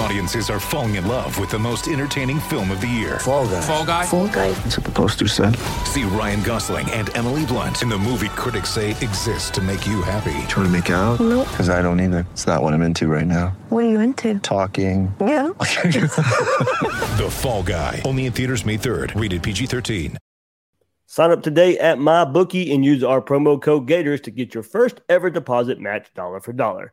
Audiences are falling in love with the most entertaining film of the year. Fall guy. Fall guy. Fall guy. That's what the poster said. See Ryan Gosling and Emily Blunt in the movie critics say exists to make you happy. Trying to make it out? Nope. Because I don't either. It's not what I'm into right now. What are you into? Talking. Yeah. The Fall Guy. Only in theaters May 3rd. Rated PG-13. Sign up today at MyBookie and use our promo code Gators to get your first ever deposit match dollar for dollar.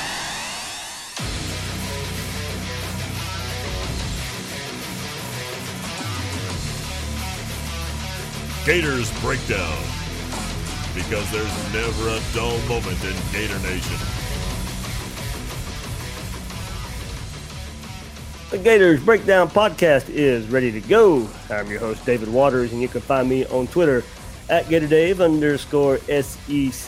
Gators Breakdown. Because there's never a dull moment in Gator Nation. The Gators Breakdown podcast is ready to go. I'm your host, David Waters, and you can find me on Twitter at GatorDave underscore SEC.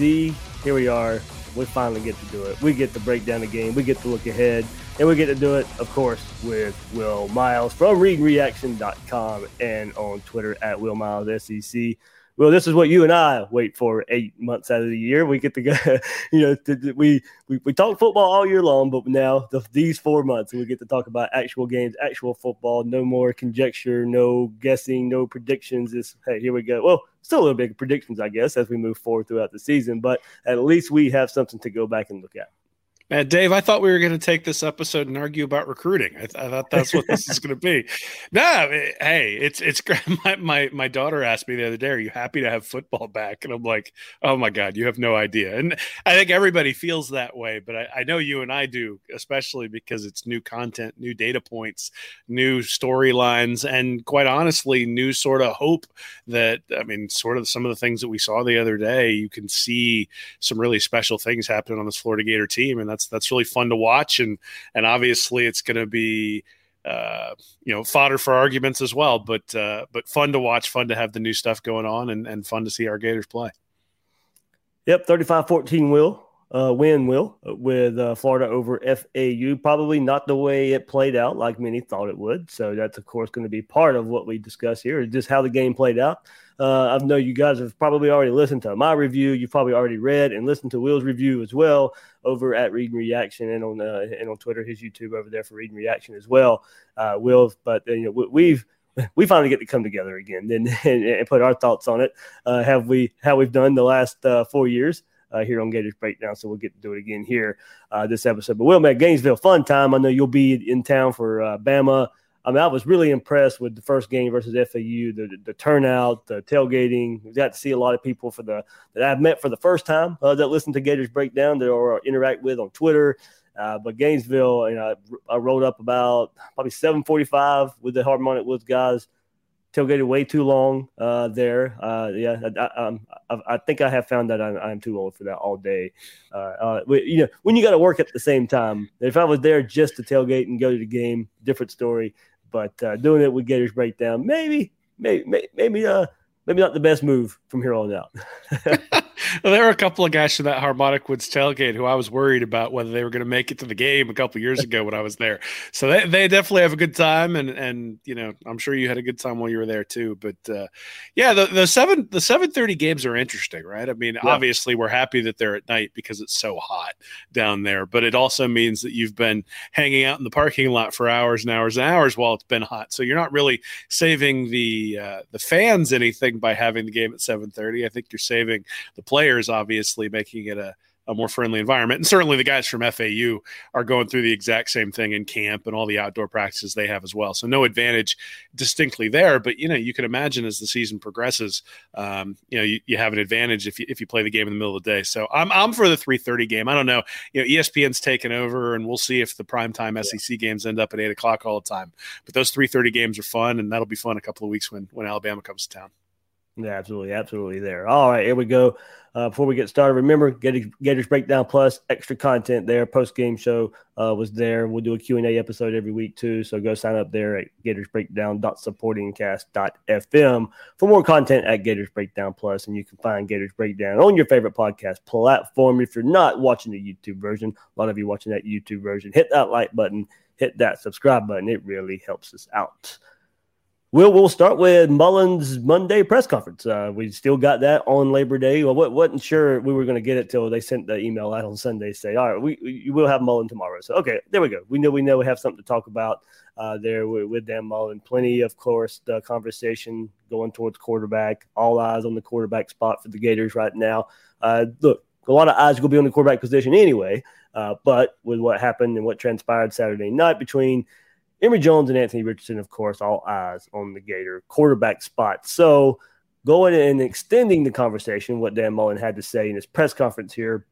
Here we are. We finally get to do it. We get to break down the game. We get to look ahead. And we get to do it, of course, with Will Miles from readreaction.com and on Twitter at Will Miles SEC. Well, this is what you and I wait for eight months out of the year. We get to go, you know, to, we, we we talk football all year long, but now the, these four months we get to talk about actual games, actual football. No more conjecture, no guessing, no predictions. It's hey, here we go. Well, still a little bit of predictions, I guess, as we move forward throughout the season, but at least we have something to go back and look at. Man, Dave, I thought we were going to take this episode and argue about recruiting. I, th- I thought that's what this is going to be. No, I- hey, it's it's. My, my my daughter asked me the other day, "Are you happy to have football back?" And I'm like, "Oh my god, you have no idea." And I think everybody feels that way, but I, I know you and I do, especially because it's new content, new data points, new storylines, and quite honestly, new sort of hope that I mean, sort of some of the things that we saw the other day. You can see some really special things happening on this Florida Gator team, and that's that's really fun to watch. And and obviously, it's going to be uh, you know fodder for arguments as well, but uh, but fun to watch, fun to have the new stuff going on, and, and fun to see our Gators play. Yep, 35-14 will uh, win will with uh, Florida over FAU. Probably not the way it played out, like many thought it would. So that's of course going to be part of what we discuss here, just how the game played out. Uh, I know you guys have probably already listened to my review. You've probably already read and listened to Will's review as well over at Reading Reaction and on uh, and on Twitter, his YouTube over there for Reading Reaction as well. Uh, Will, but uh, you know we- we've we finally get to come together again and, and, and put our thoughts on it. Uh, have we how we've done the last uh, four years uh, here on Gators Breakdown? So we'll get to do it again here uh, this episode. But Will, man, Gainesville, fun time. I know you'll be in town for uh, Bama. I mean, I was really impressed with the first game versus FAU, the, the, the turnout, the tailgating. We got to see a lot of people for the that I've met for the first time uh, that listen to Gators Breakdown that or interact with on Twitter. Uh, but Gainesville, you know, I, I rolled up about probably 7:45 with the Harmonic Woods guys. Tailgated way too long uh, there. Uh, yeah, I, um, I, I think I have found that I'm, I'm too old for that all day. Uh, uh, you know, when you got to work at the same time. If I was there just to tailgate and go to the game, different story. But uh, doing it with Gators breakdown, maybe, maybe, maybe, maybe, uh, maybe not the best move from here on out. well, there were a couple of guys from that Harmonic Woods tailgate who I was worried about whether they were going to make it to the game a couple years ago when I was there. So they, they definitely have a good time, and and you know I'm sure you had a good time while you were there too. But uh, yeah, the, the seven the seven thirty games are interesting, right? I mean, yeah. obviously we're happy that they're at night because it's so hot down there, but it also means that you've been hanging out in the parking lot for hours and hours and hours while it's been hot. So you're not really saving the uh, the fans anything by having the game at seven thirty. I think you're saving the players, obviously, making it a, a more friendly environment. And certainly the guys from FAU are going through the exact same thing in camp and all the outdoor practices they have as well. So no advantage distinctly there, but you know, you can imagine as the season progresses, um, you know, you, you, have an advantage if you, if you play the game in the middle of the day. So I'm, I'm for the 330 game. I don't know, you know, ESPN's taken over and we'll see if the primetime SEC games end up at eight o'clock all the time, but those 330 games are fun and that'll be fun a couple of weeks when, when Alabama comes to town. Yeah, absolutely, absolutely. There. All right, here we go. Uh, before we get started, remember Gators, Gators Breakdown Plus, extra content there. Post game show uh, was there. We'll do a Q and A episode every week too. So go sign up there at GatorsBreakdown.supportingcast.fm for more content at Gators Breakdown Plus, and you can find Gators Breakdown on your favorite podcast platform. If you're not watching the YouTube version, a lot of you watching that YouTube version, hit that like button, hit that subscribe button. It really helps us out. We'll we'll start with Mullen's Monday press conference. Uh, we still got that on Labor Day. Well, wasn't sure we were going to get it till they sent the email out on Sunday. Say, all right, we, we will have Mullen tomorrow. So okay, there we go. We know we know we have something to talk about uh, there with, with Dan Mullen. Plenty, of course, the conversation going towards quarterback. All eyes on the quarterback spot for the Gators right now. Uh, look, a lot of eyes will be on the quarterback position anyway. Uh, but with what happened and what transpired Saturday night between Emory Jones and Anthony Richardson, of course, all eyes on the Gator quarterback spot. So, going and extending the conversation, what Dan Mullen had to say in his press conference here.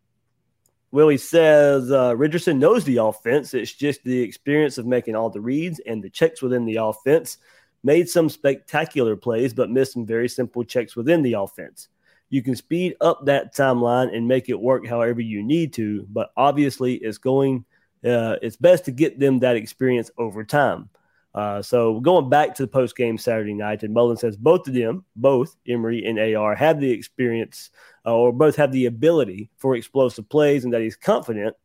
Willie says uh, Richardson knows the offense. It's just the experience of making all the reads and the checks within the offense. Made some spectacular plays, but missed some very simple checks within the offense. You can speed up that timeline and make it work however you need to, but obviously it's going uh, it's best to get them that experience over time. Uh, so going back to the post game Saturday night, and Mullen says both of them, both Emory and AR, have the experience uh, or both have the ability for explosive plays, and that he's confident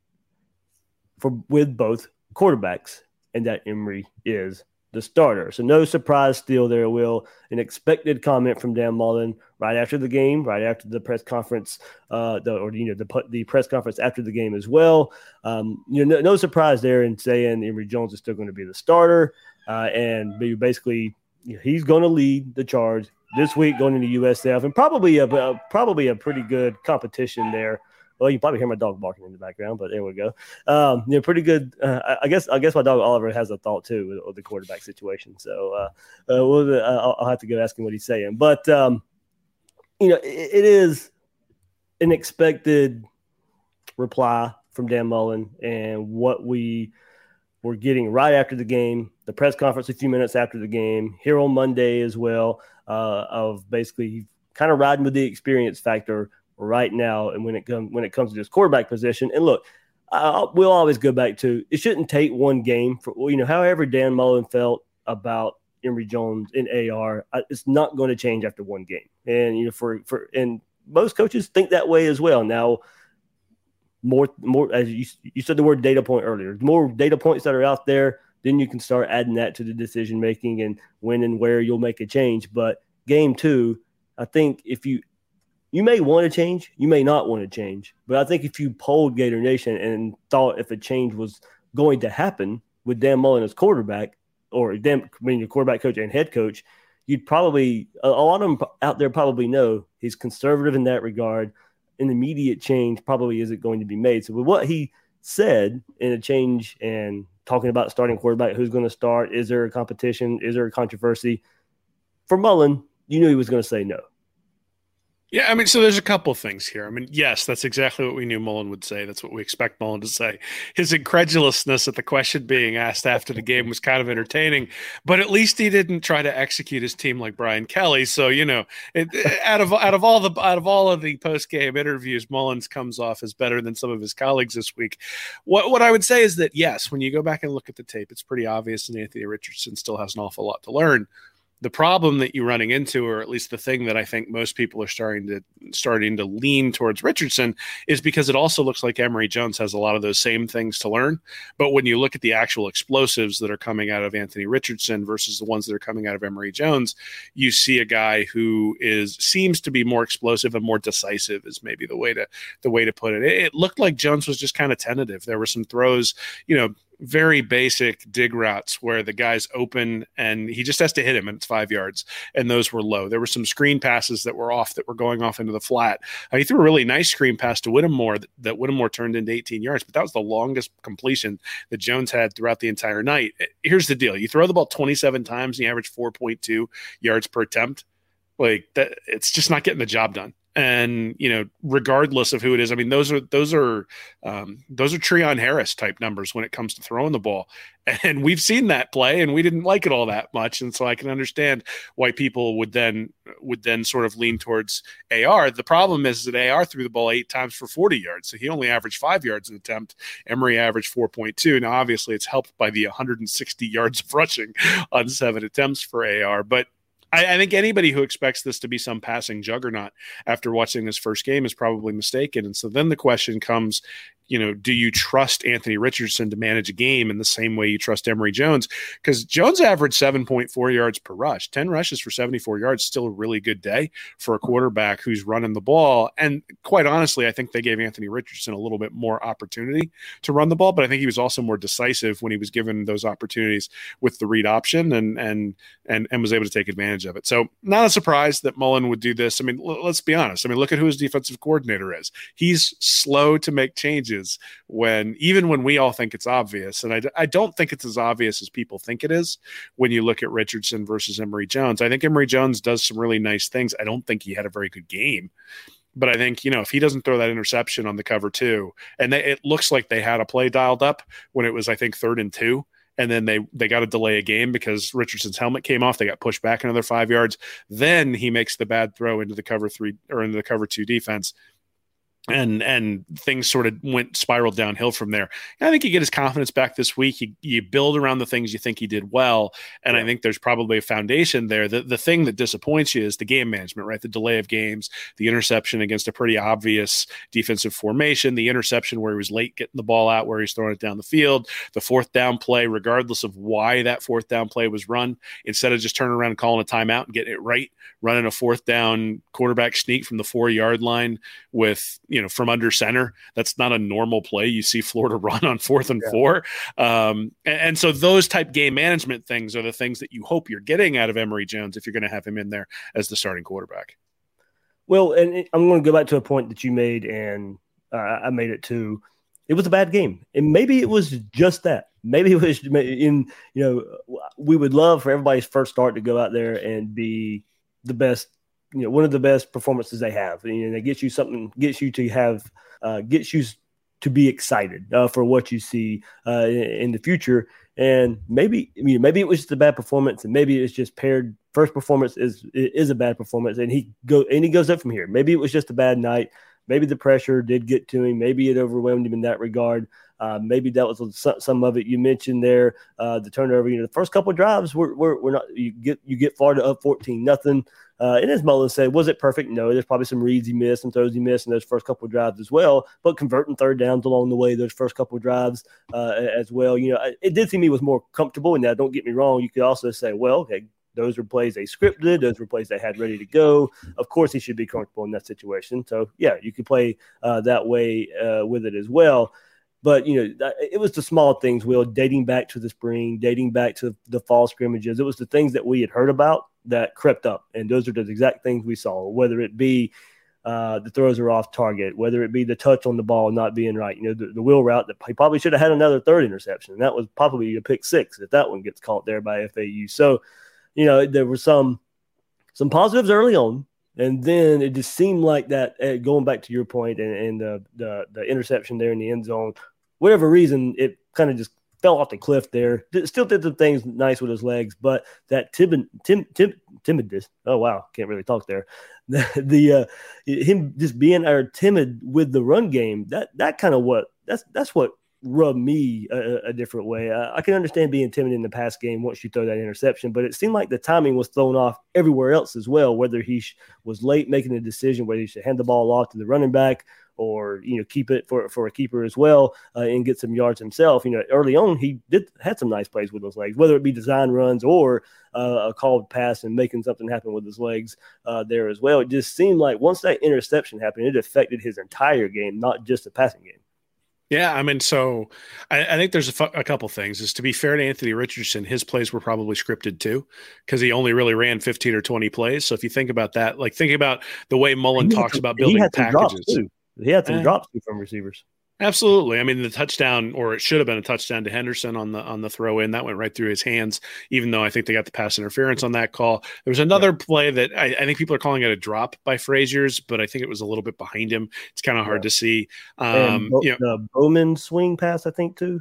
for with both quarterbacks, and that Emory is the starter. So no surprise still there, Will. An expected comment from Dan Mullen right after the game, right after the press conference, uh, the, or you know the the press conference after the game as well. Um, you know, no, no, surprise there in saying Emory Jones is still going to be the starter, uh, and basically you know, he's going to lead the charge this week going into USF, and probably a, a probably a pretty good competition there well, you probably hear my dog barking in the background, but there we go. Um, you know, pretty good. Uh, I guess I guess my dog Oliver has a thought too with, with the quarterback situation. So uh, uh, we'll, uh, I'll, I'll, have to go ask him what he's saying. But um, you know, it, it is an expected reply from Dan Mullen and what we were getting right after the game, the press conference a few minutes after the game, here on Monday as well, uh, of basically kind of riding with the experience factor right now. And when it comes when it comes to this quarterback position, and look, I'll, we'll always go back to it shouldn't take one game for you know however Dan Mullen felt about Emory Jones in AR, it's not going to change after one game. And you know for for and most coaches think that way as well. Now more more as you you said the word data point earlier, more data points that are out there, then you can start adding that to the decision making and when and where you'll make a change. But game two, I think if you you may want to change, you may not want to change. But I think if you polled Gator Nation and thought if a change was going to happen with Dan Mullen as quarterback, or Dan, I mean, your quarterback coach and head coach, you'd probably a lot of them out there probably know he's conservative in that regard. An immediate change probably isn't going to be made. So with what he said in a change and talking about starting quarterback, who's going to start, is there a competition, is there a controversy? For Mullen, you knew he was going to say no. Yeah, I mean, so there's a couple things here. I mean, yes, that's exactly what we knew Mullen would say. That's what we expect Mullen to say. His incredulousness at the question being asked after the game was kind of entertaining, but at least he didn't try to execute his team like Brian Kelly. So you know, it, out of out of all the out of all of the post game interviews, Mullen's comes off as better than some of his colleagues this week. What what I would say is that yes, when you go back and look at the tape, it's pretty obvious, and Anthony Richardson still has an awful lot to learn. The problem that you're running into, or at least the thing that I think most people are starting to starting to lean towards Richardson, is because it also looks like Emory Jones has a lot of those same things to learn. But when you look at the actual explosives that are coming out of Anthony Richardson versus the ones that are coming out of Emory Jones, you see a guy who is seems to be more explosive and more decisive. Is maybe the way to the way to put it. It, it looked like Jones was just kind of tentative. There were some throws, you know, very basic dig routes where the guy's open and he just has to hit him and it's five yards and those were low. There were some screen passes that were off that were going off into the flat. Uh, he threw a really nice screen pass to Whittemore that, that Whittemore turned into 18 yards but that was the longest completion that Jones had throughout the entire night. Eh, here's the deal. You throw the ball 27 times and you average 4.2 yards per attempt like that it's just not getting the job done and you know regardless of who it is i mean those are those are um, those are treon harris type numbers when it comes to throwing the ball. And we've seen that play and we didn't like it all that much. And so i can understand why people would then would then sort of lean towards ar the problem is that ar threw the ball eight times for 40 yards. So he only averaged five yards an attempt. Emory averaged 4.2 now obviously it's helped by the 160 yards of rushing on seven attempts for ar but I, I, think anybody who expects this to be some passing juggernaut after watching this first game is probably mistaken. And so then the question comes you know, do you trust Anthony Richardson to manage a game in the same way you trust Emory Jones? Because Jones averaged 7.4 yards per rush, 10 rushes for 74 yards, still a really good day for a quarterback who's running the ball. And quite honestly, I think they gave Anthony Richardson a little bit more opportunity to run the ball, but I think he was also more decisive when he was given those opportunities with the read option and and and and was able to take advantage of it. So not a surprise that Mullen would do this. I mean, l- let's be honest. I mean, look at who his defensive coordinator is. He's slow to make changes changes when even when we all think it's obvious. And I, I don't think it's as obvious as people think it is when you look at Richardson versus Emory Jones. I think Emory Jones does some really nice things. I don't think he had a very good game. But I think, you know, if he doesn't throw that interception on the cover two, and they, it looks like they had a play dialed up when it was, I think, third and two and then they they got to delay a game because Richardson's helmet came off. They got pushed back another five yards. Then he makes the bad throw into the cover three or into the cover two defense and and things sort of went spiraled downhill from there. And I think you get his confidence back this week. You, you build around the things you think he did well, and I think there's probably a foundation there. The the thing that disappoints you is the game management, right? The delay of games, the interception against a pretty obvious defensive formation, the interception where he was late getting the ball out, where he's throwing it down the field, the fourth down play, regardless of why that fourth down play was run, instead of just turning around and calling a timeout and getting it right, running a fourth down quarterback sneak from the four yard line with you know from under center. That's not a normal play you see Florida run on fourth and yeah. four. Um, and, and, so those type game management things are the things that you hope you're getting out of Emory Jones if you're going to have him in there as the starting quarterback. Well, and I'm going to go back to a point that you made, and uh, I made it too. It was a bad game, and maybe it was just that. Maybe it was in you know we would love for everybody's first start to go out there and be the best you know one of the best performances they have. And, you know, it gets you something, gets you to have, uh, gets you to be excited uh, for what you see uh, in, the future. And maybe maybe it was just a bad performance, and maybe it's just paired. First performance is is a bad performance, and he go and he goes up from here. Maybe it was just a bad night. Maybe the pressure did get to him. Maybe it overwhelmed him in that regard. Uh, maybe that was some, of it you mentioned there. Uh, the turnover, you know, the first couple drives, we're, we're, we're not you get you get Florida up fourteen nothing. Uh, and as Mullen said, was it perfect? No, there's probably some reads he missed, some throws he missed in those first couple drives as well. But converting third downs along the way, those first couple drives uh, as well. You know, it did seem he was more comfortable. And now, don't get me wrong, you could also say, well, okay, those were plays they scripted. Those were plays they had ready to go. Of course, he should be comfortable in that situation. So, yeah, you could play uh, that way uh, with it as well. But you know, it was the small things, Will, dating back to the spring, dating back to the fall scrimmages. It was the things that we had heard about that crept up, and those are the exact things we saw. Whether it be uh, the throws are off target, whether it be the touch on the ball not being right, you know, the, the wheel route that he probably should have had another third interception. And that was probably a pick six if that one gets caught there by FAU. So, you know, there were some some positives early on, and then it just seemed like that. Uh, going back to your point and, and the, the the interception there in the end zone, whatever reason, it kind of just fell off the cliff there. Still did some things nice with his legs, but that timid, tim, tim, timidness. Oh wow, can't really talk there. The, the uh, him just being or timid with the run game. That that kind of what that's that's what rub me a, a different way. Uh, I can understand being timid in the pass game once you throw that interception, but it seemed like the timing was thrown off everywhere else as well. Whether he sh- was late making a decision whether he should hand the ball off to the running back or you know keep it for for a keeper as well uh, and get some yards himself. You know, early on he did had some nice plays with those legs, whether it be design runs or uh, a called pass and making something happen with his legs uh, there as well. It just seemed like once that interception happened, it affected his entire game, not just the passing game. Yeah, I mean, so I, I think there's a, a, couple things. Is to be fair to Anthony Richardson, his plays were probably scripted too, because he only really ran 15 or 20 plays. So if you think about that, like think about the way Mullen talks about building packages. He had some drops from receivers. Absolutely. I mean, the touchdown, or it should have been a touchdown to Henderson on the on the throw in. That went right through his hands. Even though I think they got the pass interference on that call. There was another yeah. play that I, I, think people are calling it a drop by Frazier's, but I think it was a little bit behind him. It's kind of hard yeah. to see. Um, Bo- you know, the Bowman swing pass, I think too.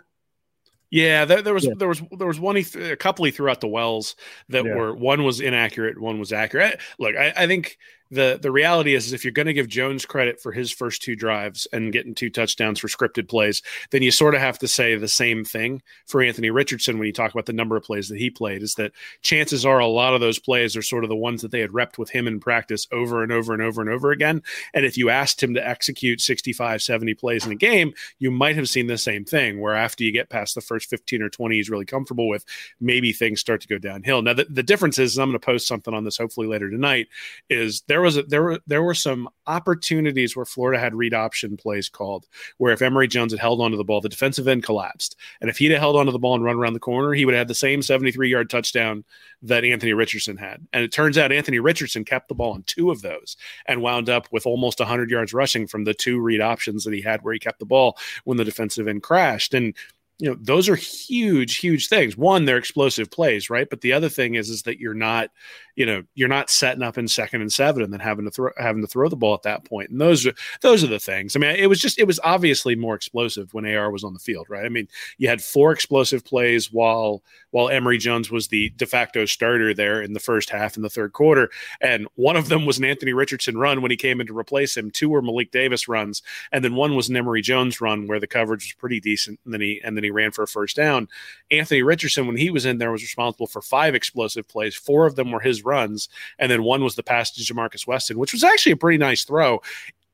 Yeah, there, there was yeah. there was there was one th- a couple he threw out the wells that were one was inaccurate, one was accurate. Look, I, I think the the reality is, is if you're going to give Jones credit for his first two drives and getting two touchdowns for scripted plays, then you sort of have to say the same thing for Anthony Richardson when you talk about the number of plays that he played. Is that chances are a lot of those plays are sort of the ones that they had repped with him in practice over and over and over and over again. And if you asked him to execute 65, 70 plays in a game, you might have seen the same thing where after you get past the first 15 or 20 he's really comfortable with, maybe things start to go downhill. Now, the, the difference is, I'm going to post something on this hopefully later tonight, is there was a, there were there were some opportunities where Florida had read option plays called, where if Emory Jones had held onto the ball, the defensive end collapsed, and if he'd have held onto the ball and run around the corner, he would have had the same 73 yard touchdown that Anthony Richardson had. And it turns out Anthony Richardson kept the ball on two of those and wound up with almost 100 yards rushing from the two read options that he had where he kept the ball when the defensive end crashed. And you know those are huge huge things. One they're explosive plays right? But the other thing is is that you're not you know you're not setting up in second and seven and then having to throw having to throw the ball at that point. and those are those are the things. I mean it was just it was obviously more explosive when ar was on the field right? I mean you had four explosive plays while while emory jones was the de facto starter there in the first half in the third quarter. And one of them was an anthony richardson run when he came in to replace him two were malik davis runs and then one was an emory jones run where the coverage was pretty decent and then he and then he ran for a first down anthony richardson when he was in there was responsible for five explosive plays four of them were his runs, and then one was the pass to Ja'Markis Weston, which was actually a pretty nice throw.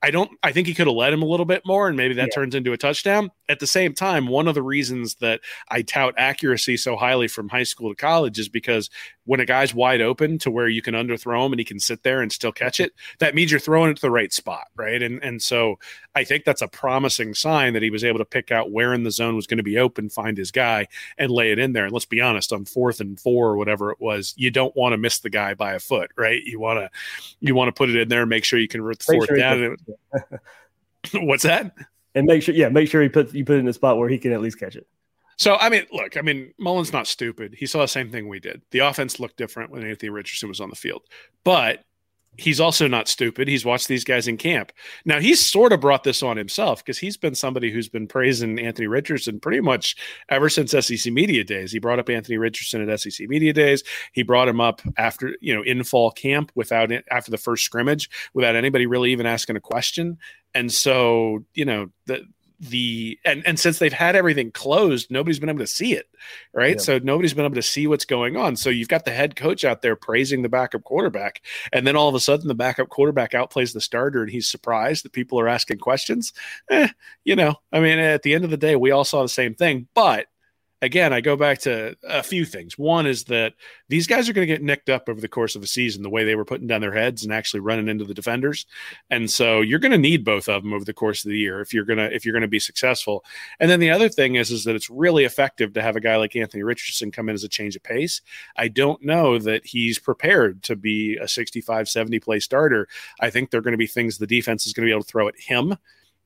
I don't. I think he could have led him a little bit more, and maybe that yeah. turns into a touchdown. At the same time, one of the reasons that I tout accuracy so highly from high school to college is because when a guy's wide open to where you can underthrow him and he can sit there and still catch it, that means you're throwing it to the right spot, right? And and so I think that's a promising sign that he was able to pick out where in the zone was going to be open, find his guy, and lay it in there. And let's be honest, on fourth and four or whatever it was, you don't want to miss the guy by a foot, right? You want to you want to put it in there and make sure you can root the fourth sure down. What's that? And make sure, yeah, make sure he put you put it in the spot where he can at least catch it. So I mean, look, I mean, Mullen's not stupid. He saw the same thing we did. The offense looked different when Anthony Richardson was on the field, but he's also not stupid. He's watched these guys in camp. Now he's sort of brought this on himself because he's been somebody who's been praising Anthony Richardson pretty much ever since SEC media days. He brought up Anthony Richardson at SEC media days. He brought him up after you know in fall camp without it after the first scrimmage without anybody really even asking a question. And so you know the the and and since they've had everything closed nobody's been able to see it right? Yeah. so nobody's been able to see what's going on. So you've got the head coach out there praising the backup quarterback and then all of a sudden the backup quarterback outplays the starter and he's surprised that people are asking questions. Eh, you know i mean at the end of the day we all saw the same thing but again, I go back to a few things. One is that these guys are going to get nicked up over the course of a season, the way they were putting down their heads and actually running into the defenders. And so you're going to need both of them over the course of the year if you're going to if you're going to be successful. And then the other thing is is that it's really effective to have a guy like Anthony Richardson come in as a change of pace. I don't know that he's prepared to be a 65 70 play starter. I think there're going to be things the defense is going to be able to throw at him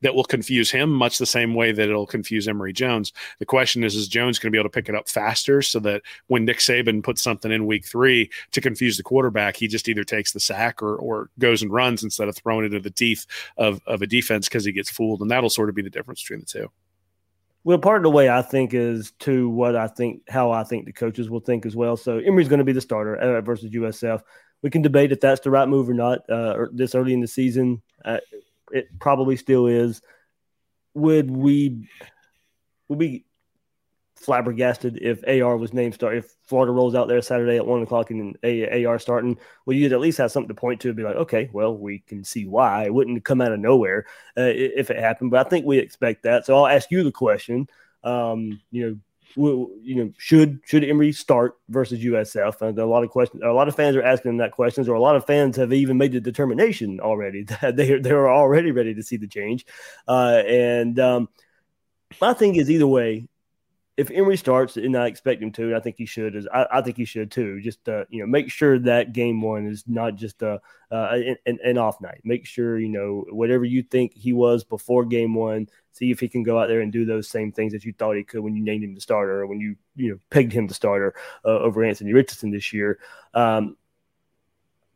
that will confuse him much the same way that it'll confuse Emory Jones. The question is, is Jones going to be able to pick it up faster so that when Nick Saban puts something in week three to confuse the quarterback, he just either takes the sack or, or goes and runs instead of throwing it into the teeth of, of a defense because he gets fooled. And that'll sort of be the difference between the two. Well, part of the way I think is to what I think, how I think the coaches will think as well. So Emory's going to be the starter uh, versus USF. We can debate if that's the right move or not uh, this early in the season. Uh, it probably still is. Would we? would be flabbergasted if AR was named start. If Florida rolls out there Saturday at one o'clock and AR starting, well, you'd at least have something to point to and be like, okay, well, we can see why it wouldn't come out of nowhere uh, if it happened. But I think we expect that. So I'll ask you the question. Um, you know, you know, should should Emory start versus USF? And a lot of questions, a lot of fans are asking that questions, or a lot of fans have even made the determination already that they they are already ready to see the change. Uh, and um, my thing is, either way, if Emory starts, and I expect him to, I think he should. Is I, I think he should too. Just uh, you know, make sure that game one is not just a uh, an, an, off night. Make sure you know whatever you think he was before game one. See if he can go out there and do those same things that you thought he could when you named him the starter or when you you know pegged him the starter uh, over Anthony Richardson this year. Um,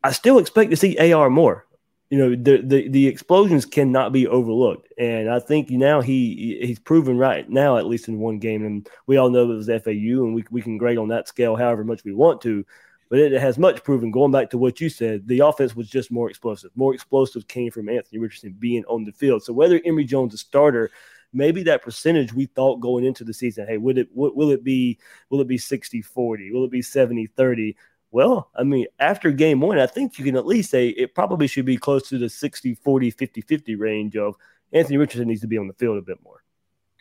I still expect to see AR more you know the, the the explosions cannot be overlooked. And i think now he he's proven right now at least in one game and we all know it was fau and we, we can grade on that scale however much we want to but it has much proven going back to what you said the offense was just more explosive. More explosive came from anthony richardson being on the field. So whether emory jones is starter maybe that percentage we thought going into the season hey would it will it be will it be 60 40 will it be 70 30 well, I mean, after game one, I think you can at least say it probably should be close to the 60, 40, 50, 50 range of Anthony Richardson needs to be on the field a bit more.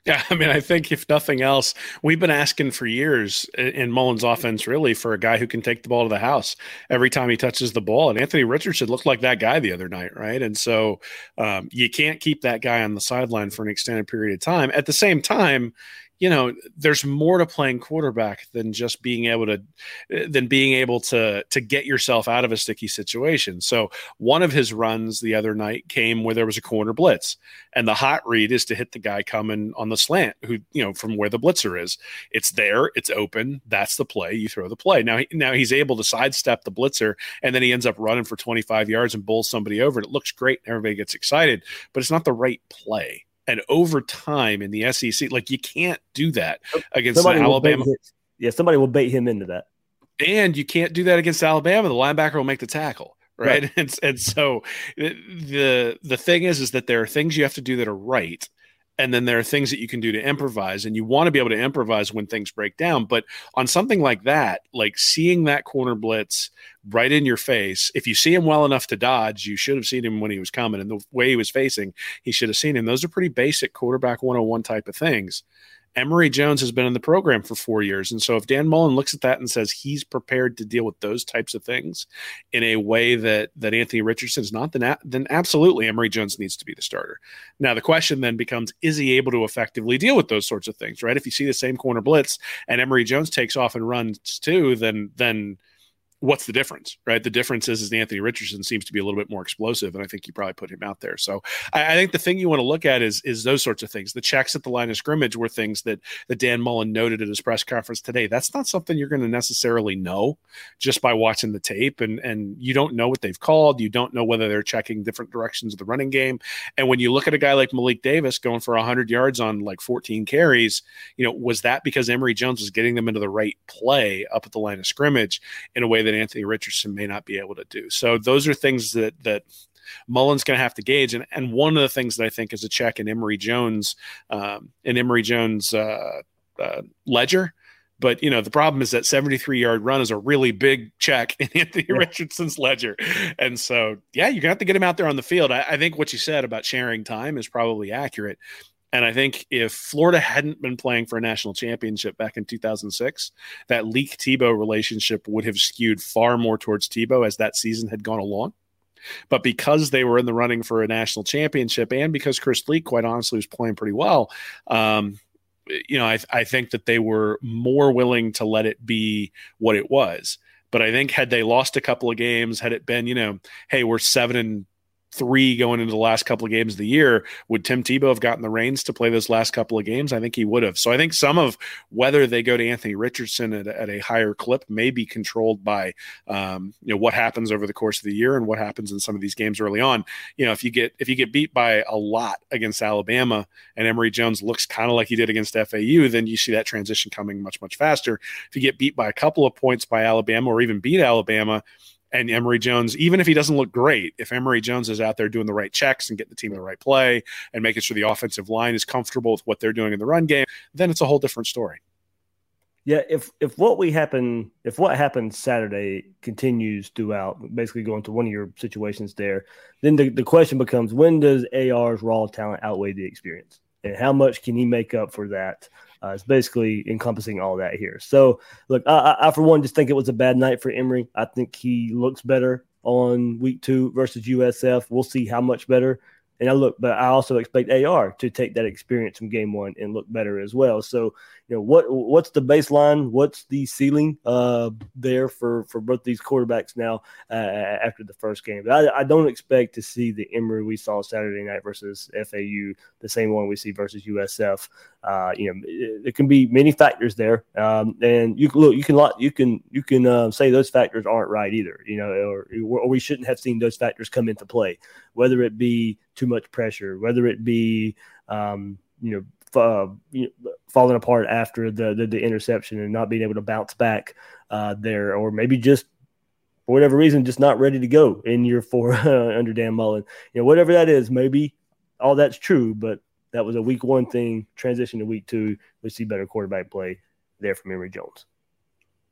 Yeah, I mean, I think if nothing else, we've been asking for years in Mullen's offense, really, for a guy who can take the ball to the house every time he touches the ball. And Anthony Richardson looked like that guy the other night, right? And so um, you can't keep that guy on the sideline for an extended period of time. At the same time, you know there's more to playing quarterback than just being able to than being able to to get yourself out of a sticky situation. So one of his runs the other night came where there was a corner blitz and the hot read is to hit the guy coming on the slant who you know from where the blitzer is. It's there it's open that's the play you throw the play. Now now he's able to sidestep the blitzer and then he ends up running for 25 yards and bowls somebody over and it looks great and everybody gets excited but it's not the right play and over time in the SEC, like you can't do that against Alabama. Yeah, somebody will bait him into that. And you can't do that against Alabama. The linebacker will make the tackle, right? right. And and so the the thing is, is that there are things you have to do that are right, and then there are things that you can do to improvise and you want to be able to improvise when things break down. But on something like that like seeing that corner blitz right in your face if you see him well enough to dodge you should have seen him when he was coming and the way he was facing he should have seen him. Those are pretty basic quarterback 101 type of things Emory Jones has been in the program for four years. And so if Dan Mullen looks at that and says he's prepared to deal with those types of things in a way that that Anthony Richardson is not, then, then absolutely Emory Jones needs to be the starter. Now the question then becomes, is he able to effectively deal with those sorts of things, right? If you see the same corner blitz and Emory Jones takes off and runs too, then then what's the difference, right? The difference is, is Anthony Richardson seems to be a little bit more explosive, and I think you probably put him out there. So I, I, think the thing you want to look at is is those sorts of things. The checks at the line of scrimmage were things that that Dan Mullen noted at his press conference today. That's not something you're going to necessarily know just by watching the tape, and and you don't know what they've called. You don't know whether they're checking different directions of the running game. And when you look at a guy like Malik Davis going for 100 yards on like 14 carries, you know, was that because Emory Jones was getting them into the right play up at the line of scrimmage in a way that that Anthony Richardson may not be able to do. So those are things that that Mullen's going to have to gauge. And and one of the things that I think is a check in Emory Jones um, in Emory Jones uh, uh, ledger. But you know the problem is that 73 yard run is a really big check in Anthony yeah. Richardson's ledger, and so yeah, you're gonna have to get him out there on the field. I, I think what you said about sharing time is probably accurate. And I think if Florida hadn't been playing for a national championship back in 2006, that Leak Tebow relationship would have skewed far more towards Tebow as that season had gone along. But because they were in the running for a national championship, and because Chris Leak, quite honestly, was playing pretty well, um, you know, I, I think that they were more willing to let it be what it was. But I think had they lost a couple of games, had it been, you know, hey, we're seven and three going into the last couple of games of the year. Would Tim Tebow have gotten the reins to play those last couple of games? I think he would have. So I think some of whether they go to Anthony Richardson at, at a higher clip may be controlled by um, you know what happens over the course of the year and what happens in some of these games early on. You know, if you get if you get beat by a lot against Alabama and Emory Jones looks kind of like he did against FAU, then you see that transition coming much much faster. If you get beat by a couple of points by Alabama or even beat Alabama And Emory Jones, even if he doesn't look great, if Emory Jones is out there doing the right checks and getting the team the right play and making sure the offensive line is comfortable with what they're doing in the run game, then it's a whole different story. Yeah, if if what we happen if what happened Saturday continues throughout, basically going to one of your situations there, then the, the question becomes when does AR's raw talent outweigh the experience? And how much can he make up for that? Uh, it's basically encompassing all that here. So, look, I, I, for one just think it was a bad night for Emory. I think he looks better on week two versus USF. We'll see how much better. And I look, but I also expect AR to take that experience from game one and look better as well. So, you know, what what's the baseline? What's the ceiling uh, there for for both these quarterbacks now uh, after the first game? I, I, don't expect to see the Emory we saw Saturday night versus FAU, the same one we see versus USF. Uh, you know, it, can be many factors there, um, and you can look, you can you can you can uh, say those factors aren't right either. You know, or, or we shouldn't have seen those factors come into play, whether it be too much pressure, whether it be um, you know uh, falling apart after the, the, the interception and not being able to bounce back uh, there, or maybe just for whatever reason just not ready to go in year four under Dan Mullen. You know, whatever that is, maybe all that's true, but that was a week one thing. Transition to week two, we see better quarterback play there from Emory Jones.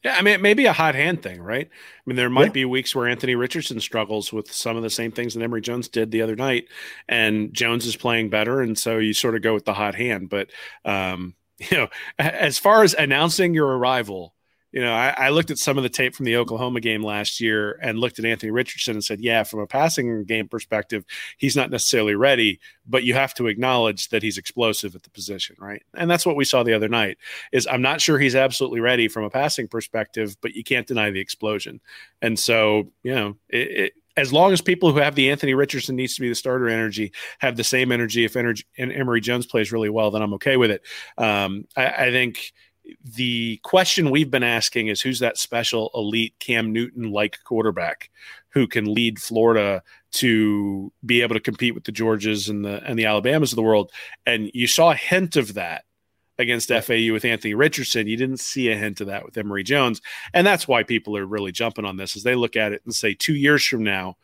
Yeah, I mean, it may be a hot hand thing, right? I mean, there might yeah. be weeks where Anthony Richardson struggles with some of the same things that Emory Jones did the other night, and Jones is playing better, and so you sort of go with the hot hand. But um, you know, as far as announcing your arrival, you know, I, I, looked at some of the tape from the Oklahoma game last year and looked at Anthony Richardson and said, yeah, from a passing game perspective, he's not necessarily ready, but you have to acknowledge that he's explosive at the position, right? And that's what we saw the other night. Is I'm not sure he's absolutely ready from a passing perspective, but you can't deny the explosion. And so, you know, it, it as long as people who have the Anthony Richardson needs to be the starter energy have the same energy, if energy and Emory Jones plays really well, then I'm okay with it. Um, I, I think the question we've been asking is who's that special elite Cam Newton like quarterback who can lead Florida to be able to compete with the Georges and the and the Alabamas of the world? And you saw a hint of that against FAU with Anthony Richardson. You didn't see a hint of that with Emory Jones. And that's why people are really jumping on this as they look at it and say 2 years from now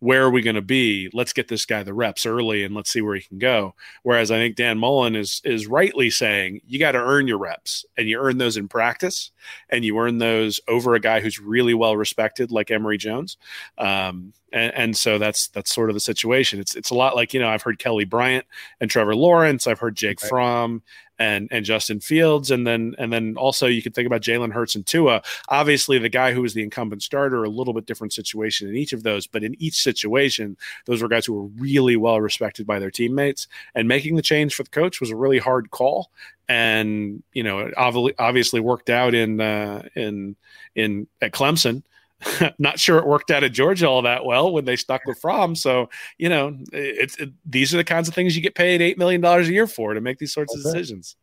where are we going to be? Let's get this guy the reps early and let's see where he can go. Whereas I think Dan Mullen is is rightly saying you got to earn your reps and you earn those in practice and you earn those over a guy who's really well respected like Emory Jones. Um, and, and, so that's that's sort of the situation. It's it's a lot like you know I've heard Kelly Bryant and Trevor Lawrence. I've heard Jake right. Fromm and and Justin Fields, and then and then also you could think about Jalen Hurts and Tua. Obviously, the guy who was the incumbent starter, a little bit different situation in each of those, but in each situation, those were guys who were really well respected by their teammates. And making the change for the coach was a really hard call, and you know, it obviously worked out in uh, in in at Clemson. not sure it worked out at Georgia all that well when they stuck with Fromm. So you know, it's it, these are the kinds of things you get paid eight million dollars a year for to make these sorts okay. of decisions.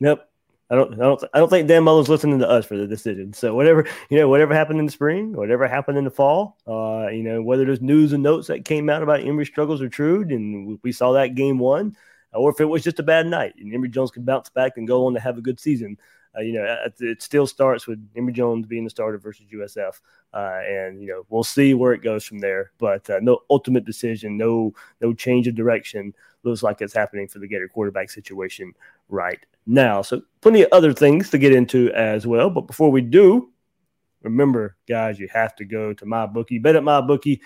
Yep. I don't, I don't, I don't think Dan Mullen's listening to us for the decision. So whatever, you know, whatever happened in the spring, whatever happened in the fall, uh, you know, whether there's news and notes that came out about Emory struggles are true, and we saw that game one, or if it was just a bad night and Emory Jones can bounce back and go on to have a good season uh, you know, it still starts with Emory Jones being the starter versus USF, uh, and you know we'll see where it goes from there. But uh, no ultimate decision, no no change of direction looks like it's happening for the Gator quarterback situation right now. So plenty of other things to get into as well. But before we do, remember, guys, you have to go to my bookie. Bet at my bookie.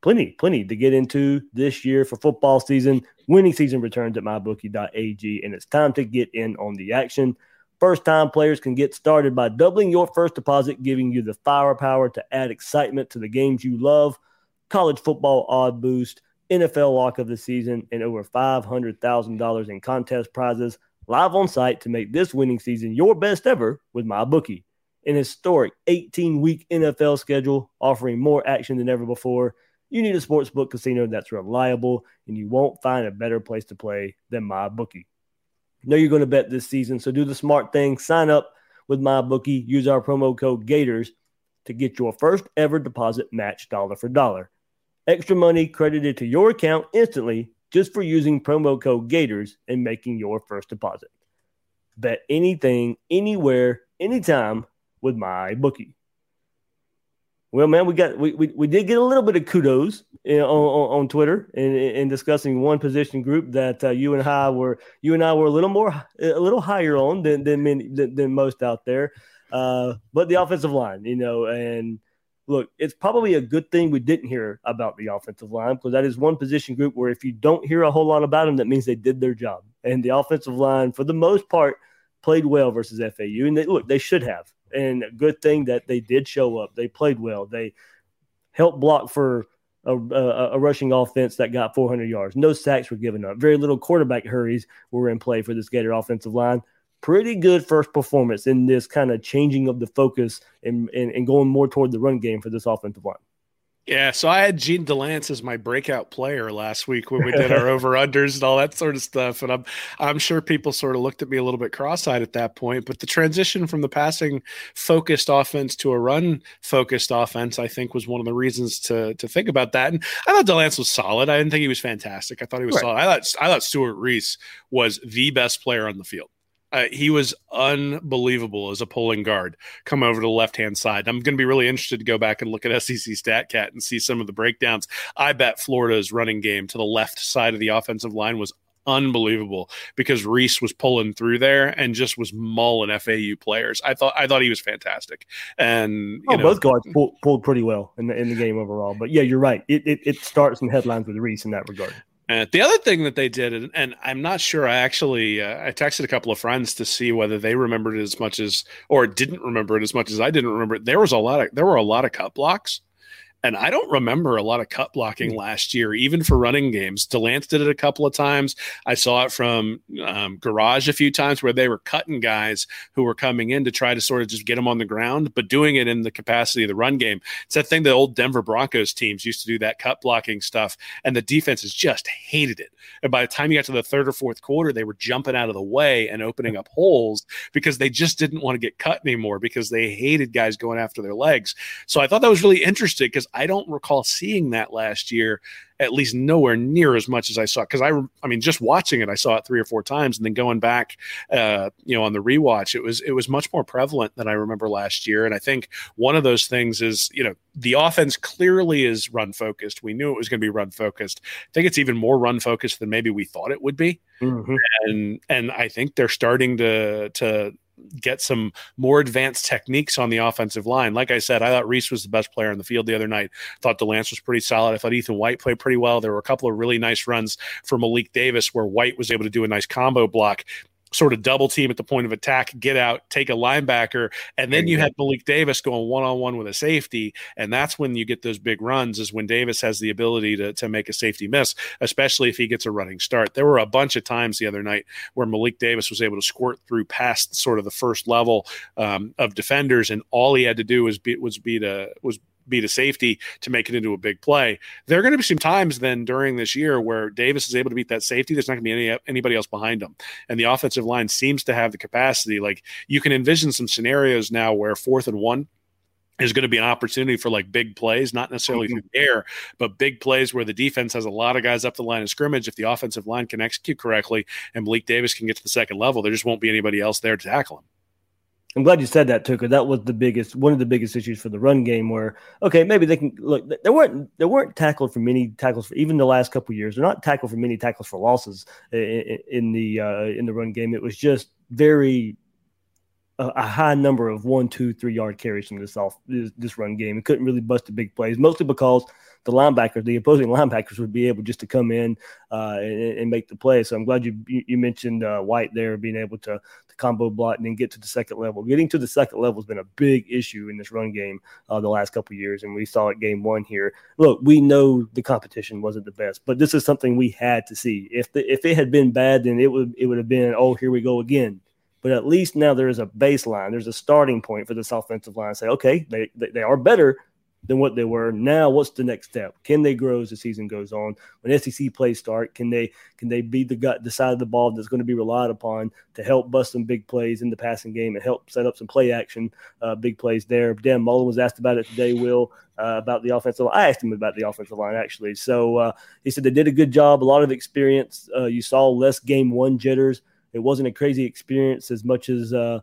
Plenty, plenty to get into this year for football season. Winning season returns at mybookie.ag, and it's time to get in on the action. First time players can get started by doubling your first deposit, giving you the firepower to add excitement to the games you love. College football odd boost, NFL lock of the season, and over $500,000 in contest prizes live on site to make this winning season your best ever with my bookie. An historic 18 week NFL schedule offering more action than ever before. You need a sportsbook casino that's reliable, and you won't find a better place to play than my bookie know you're going to bet this season. So do the smart thing. Sign up with my bookie. Use our promo code Gators to get your first ever deposit match dollar for dollar. Extra money credited to your account instantly just for using promo code Gators and making your first deposit. Bet anything, anywhere, anytime with my bookie. Well, man, we got we, we, we did get a little bit of kudos on, on, on Twitter in, in discussing one position group that uh, you and I were you and I were a little more a little higher on than than many, than, than most out there. Uh, but the offensive line, you know, and look, it's probably a good thing we didn't hear about the offensive line because that is one position group where if you don't hear a whole lot about them, that means they did their job. And the offensive line, for the most part, played well versus FAU. And they, look, they should have and good thing that they did show up. They played well. They helped block for a, a, a, rushing offense that got 400 yards. No sacks were given up. Very little quarterback hurries were in play for this Gator offensive line. Pretty good first performance in this kind of changing of the focus and, and, and going more toward the run game for this offensive line. Yeah, so I had Jean Delance as my breakout player last week when we did our over unders and all that sort of stuff, and I'm I'm sure people sort of looked at me a little bit cross-eyed at that point. But the transition from the passing focused offense to a run focused offense, I think, was one of the reasons to to think about that. And I thought Delance was solid. I didn't think he was fantastic. I thought he was right. solid. I thought I thought Stewart Reese was the best player on the field. Uh, he was unbelievable as a pulling guard come over to the left hand side. I'm going to be really interested to go back and look at SEC StatCat and see some of the breakdowns. I bet Florida's running game to the left side of the offensive line was unbelievable because Reese was pulling through there and just was mauling FAU players. I thought I thought he was fantastic, and oh, know, both guards pulled, pulled pretty well in the in the game overall. But yeah, you're right. It, it, it starts some headlines with Reese in that regard. And the other thing that they did, and, and I'm not sure, I actually uh, I texted a couple of friends to see whether they remembered it as much as or didn't remember it as much as I didn't remember it. There was a lot of there were a lot of cut blocks and I don't remember a lot of cut blocking hmm. last year, even for running games. Delance did it a couple of times. I saw it from um, Gouraige a few times where they were cutting guys who were coming in to try to sort of just get them on the ground, but doing it in the capacity of the run game. It's that thing that old Denver Broncos teams used to do that cut blocking stuff, and the defenses just hated it. And by the time you got to the third or fourth quarter, they were jumping out of the way and opening up holes because they just didn't want to get cut anymore because they hated guys going after their legs. So I thought that was really interesting because I don't recall seeing that last year, at least nowhere near as much as I saw. Because I, I mean, just watching it, I saw it three or four times, and then going back, uh, you know, on the rewatch, it was it was much more prevalent than I remember last year. And I think one of those things is, you know, the offense clearly is run focused. We knew it was going to be run focused. I think it's even more run focused than maybe we thought it would be. Mm-hmm. And and I think they're starting to to get some more advanced techniques on the offensive line. Like I said, I thought Reese was the best player in the field the other night. Thought Delance was pretty solid. I thought Ethan White played pretty well. There were a couple of really nice runs for Malik Davis where White was able to do a nice combo block sort of double team at the point of attack, get out, take a linebacker, and then you had Malik Davis going one on one with a safety, and that's when you get those big runs. Is when Davis has the ability to to make a safety miss, especially if he gets a running start. There were a bunch of times the other night where Malik Davis was able to squirt through past sort of the first level um, of defenders, and all he had to do was be was beat a was beat a safety to make it into a big play. There are going to be some times then during this year where Davis is able to beat that safety. There's not going to be any anybody else behind him, and the offensive line seems to have the capacity. Like you can envision some scenarios now where fourth and one is going to be an opportunity for like big plays, not necessarily mm-hmm. through the air, but big plays where the defense has a lot of guys up the line of scrimmage. If the offensive line can execute correctly and Malik Davis can get to the second level, there just won't be anybody else there to tackle him. I'm glad you said that, Tuka. That was the biggest, one of the biggest issues for the run game. Where okay, maybe they can look. There weren't there weren't tackled for many tackles for even the last couple years. They're not tackled for many tackles for losses in, in the uh, in the run game. It was just very a, high number of one, two, three yard carries from this off this, this run game. It couldn't really bust the big plays, mostly because the linebackers, the opposing linebackers, would be able just to come in uh, and, and, make the play. So I'm glad you you mentioned uh, White there being able to, to combo block and then get to the second level. Getting to the second level has been a big issue in this run game uh, the last couple years, and we saw it game one here. Look, we know the competition wasn't the best, but this is something we had to see. If the, if it had been bad, then it would it would have been oh here we go again but at least now there is a baseline. There's a starting point for this offensive line. Say, okay, they, they, they are better, than what they were. Now, what's the next step? Can they grow as the season goes on? When SEC plays start, can they can they be the gut, the side of the ball that's going to be relied upon to help bust some big plays in the passing game and help set up some play action, uh, big plays there? Dan Mullen was asked about it today. Will uh, about the offensive line. I asked him about the offensive line actually. So uh, he said they did a good job, a lot of experience. Uh, you saw less game one jitters. It wasn't a crazy experience as much as uh,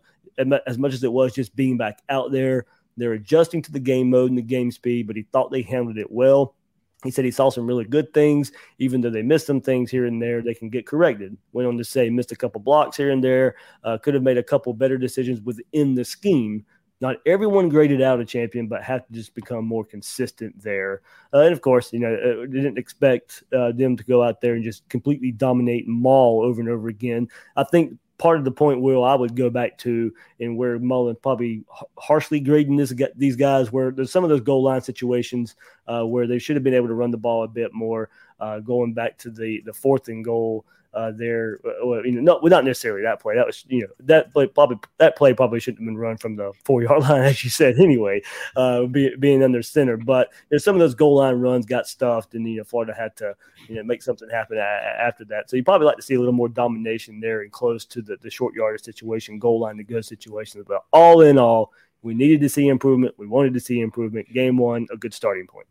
as much as it was just being back out there They're adjusting to the game mode and the game speed, but he thought they handled it well. He said he saw some really good things, even though they missed some things here and there. They can get corrected. Went on to say missed a couple blocks here and there. Uh, could have made a couple better decisions within the scheme. Not everyone graded out a champion, but have to just become more consistent there. Uh, and of course, you know, uh, didn't expect uh, them to go out there and just completely dominate maul over and over again. I think part of the point, Will, I would go back to and where Mullen probably harshly grading this these guys, where there's some of those goal line situations uh, where they should have been able to run the ball a bit more. Uh, going back to the the fourth and goal uh, there. Uh, well, you know, not well, not necessarily that play. That was you know that play probably that play probably shouldn't have been run from the four yard line as you said anyway, uh, be, being under center. But you know, some of those goal line runs got stuffed, and you know Florida had to you know make something happen a- after that. So you probably like to see a little more domination there and close to the the short yardage situation, goal line to go situations. But all in all, we needed to see improvement. We wanted to see improvement. Game one, a good starting point.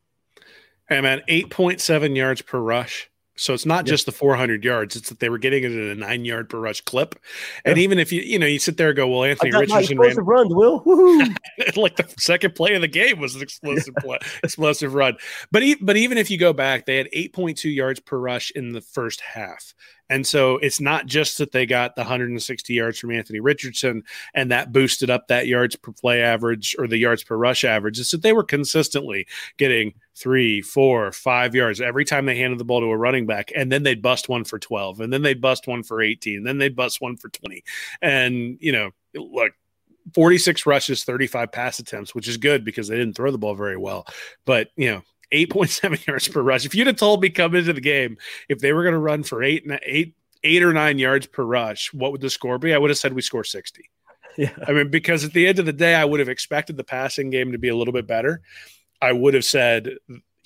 Hey man, eight point seven yards per rush so it's not yep. just the 400 yards; it's that they were getting it at a nine yard per rush clip. And even if you you know you sit there and go, well, Anthony Richardson ran runs, Will, like the second play of the game was an explosive play, explosive run. But e- but even if you go back, they had 8.2 yards per rush in the first half. And so it's not just that they got the 160 yards from Anthony Richardson and that boosted up that yards per play average or the yards per rush average. It's that they were consistently getting three, four, five yards every time they handed the ball to a running back. And then they'd bust one for 12, and then they'd bust one for 18, and then they'd bust one for 20. And, you know, look, 46 rushes, 35 pass attempts, which is good because they didn't throw the ball very well. But, you know, 8.7 yards per rush. If you'd have told me coming into the game if they were going to run for eight and eight eight or nine yards per rush, what would the score be? I would have said we score 60. Yeah. I mean, because at the end of the day, I would have expected the passing game to be a little bit better. I would have said,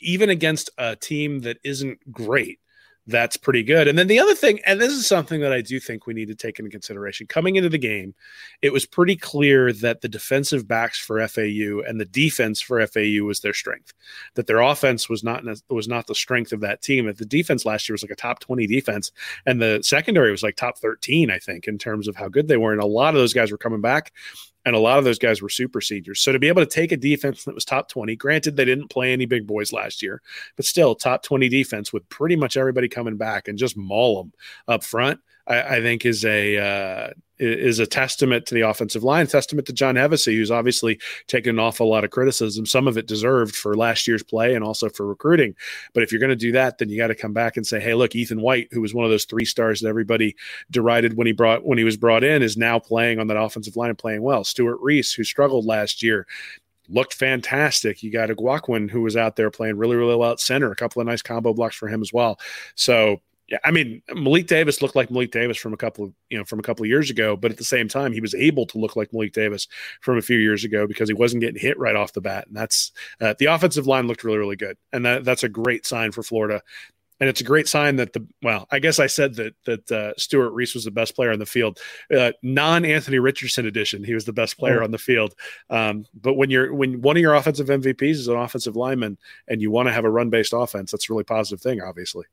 even against a team that isn't great, that's pretty good. And then the other thing, and this is something that I do think we need to take into consideration coming into the game, it was pretty clear that the defensive backs for FAU and the defense for FAU was their strength. That their offense was not was not the strength of that team. That the defense last year was like a top twenty defense, and the secondary was like top thirteen, I think, in terms of how good they were. And a lot of those guys were coming back and a lot of those guys were super seniors. So to be able to take a defense that was top 20, granted they didn't play any big boys last year, but still top 20 defense with pretty much everybody coming back and just maul them up front, I, I think is a uh, is a testament to the offensive line, testament to John Hevesy, who's obviously taken an awful lot of criticism, some of it deserved for last year's play and also for recruiting. But if you're going to do that, then you got to come back and say, hey, look, Ethan White, who was one of those three stars that everybody derided when he brought when he was brought in, is now playing on that offensive line and playing well. Stewart Reese, who struggled last year, looked fantastic. You got Eguakun who was out there playing really, really well at center. A couple of nice combo blocks for him as well. So yeah, I mean Malik Davis looked like Malik Davis from a couple of you know from a couple of years ago, but at the same time he was able to look like Malik Davis from a few years ago because he wasn't getting hit right off the bat, and that's uh, the offensive line looked really really good, and that, that's a great sign for Florida. And it's a great sign that the well, I guess I said that that uh, Stewart Reese was the best player on the field. Uh, non Anthony Richardson edition, he was the best player oh. on the field. Um, but when you're when one of your offensive MVPs is an offensive lineman, and you want to have a run based offense, that's a really positive thing, obviously.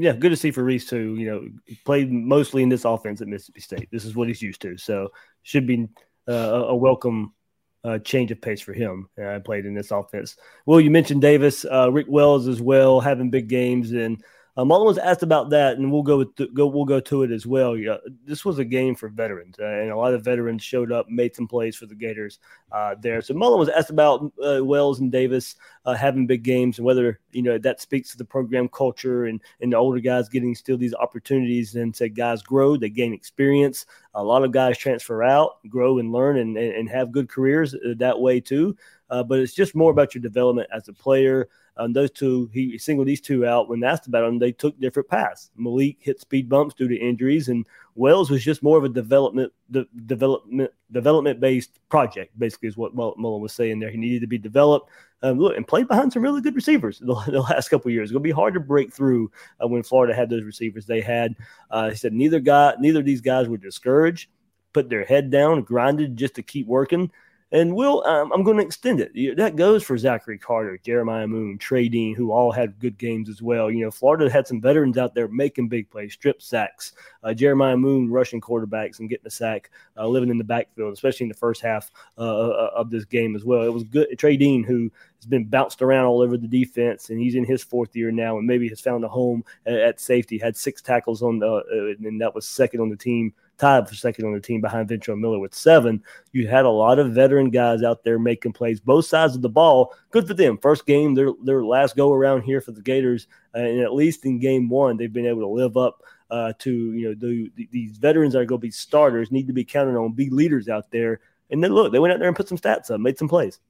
Yeah, good to see for Reese too. You know, played mostly in this offense at Mississippi State. This is what he's used to, so should be uh, a welcome uh, change of pace for him. I uh, played in this offense. Well, you mentioned Davis, uh, Rick Wells as well, having big games, and Mullen was asked about that, and we'll go with th- go we'll go to it as well. Yeah, this was a game for veterans, uh, and a lot of veterans showed up, made some plays for the Gators uh, there. So Mullen was asked about uh, Wells and Davis uh, having big games, and whether you know that speaks to the program culture and and the older guys getting still these opportunities. And said guys grow, they gain experience. A lot of guys transfer out, grow and learn, and and, and have good careers uh, that way too. but it's just more about your development as a player. Um, those two, he singled these two out. When asked about them, they took different paths. Malik hit speed bumps due to injuries, and Wells was just more of a development, de- development, development based project. Basically, is what Mullen was saying there. He needed to be developed. Um, look, and played behind some really good receivers the, the last couple years. It's gonna be hard to break through uh, when Florida had those receivers they had. Uh, he said neither guy, neither of these guys were discouraged, put their head down, grinded just to keep working And Will, um, I'm going to extend it. That goes for Zachary Carter, Jeremiah Moon, Trey Dean, who all had good games as well. You know, Florida had some veterans out there making big plays, strip sacks. Uh, Jeremiah Moon rushing quarterbacks and getting a sack, uh, living in the backfield, especially in the first half uh, uh of this game as well. It was good. Trey Dean, who has been bounced around all over the defense, and he's in his fourth year now, and maybe has found a home at, at safety. Had six tackles on the, uh, and that was second on the team tied for second on the team behind Ventrell Miller with seven. You had a lot of veteran guys out there making plays both sides of the ball. Good for them. First game, their their last go around here for the Gators, uh, and at least in game one, they've been able to live up uh, to you know the, the, these veterans are going to be starters, need to be counted on, be leaders out there. And then look, they went out there and put some stats up, made some plays.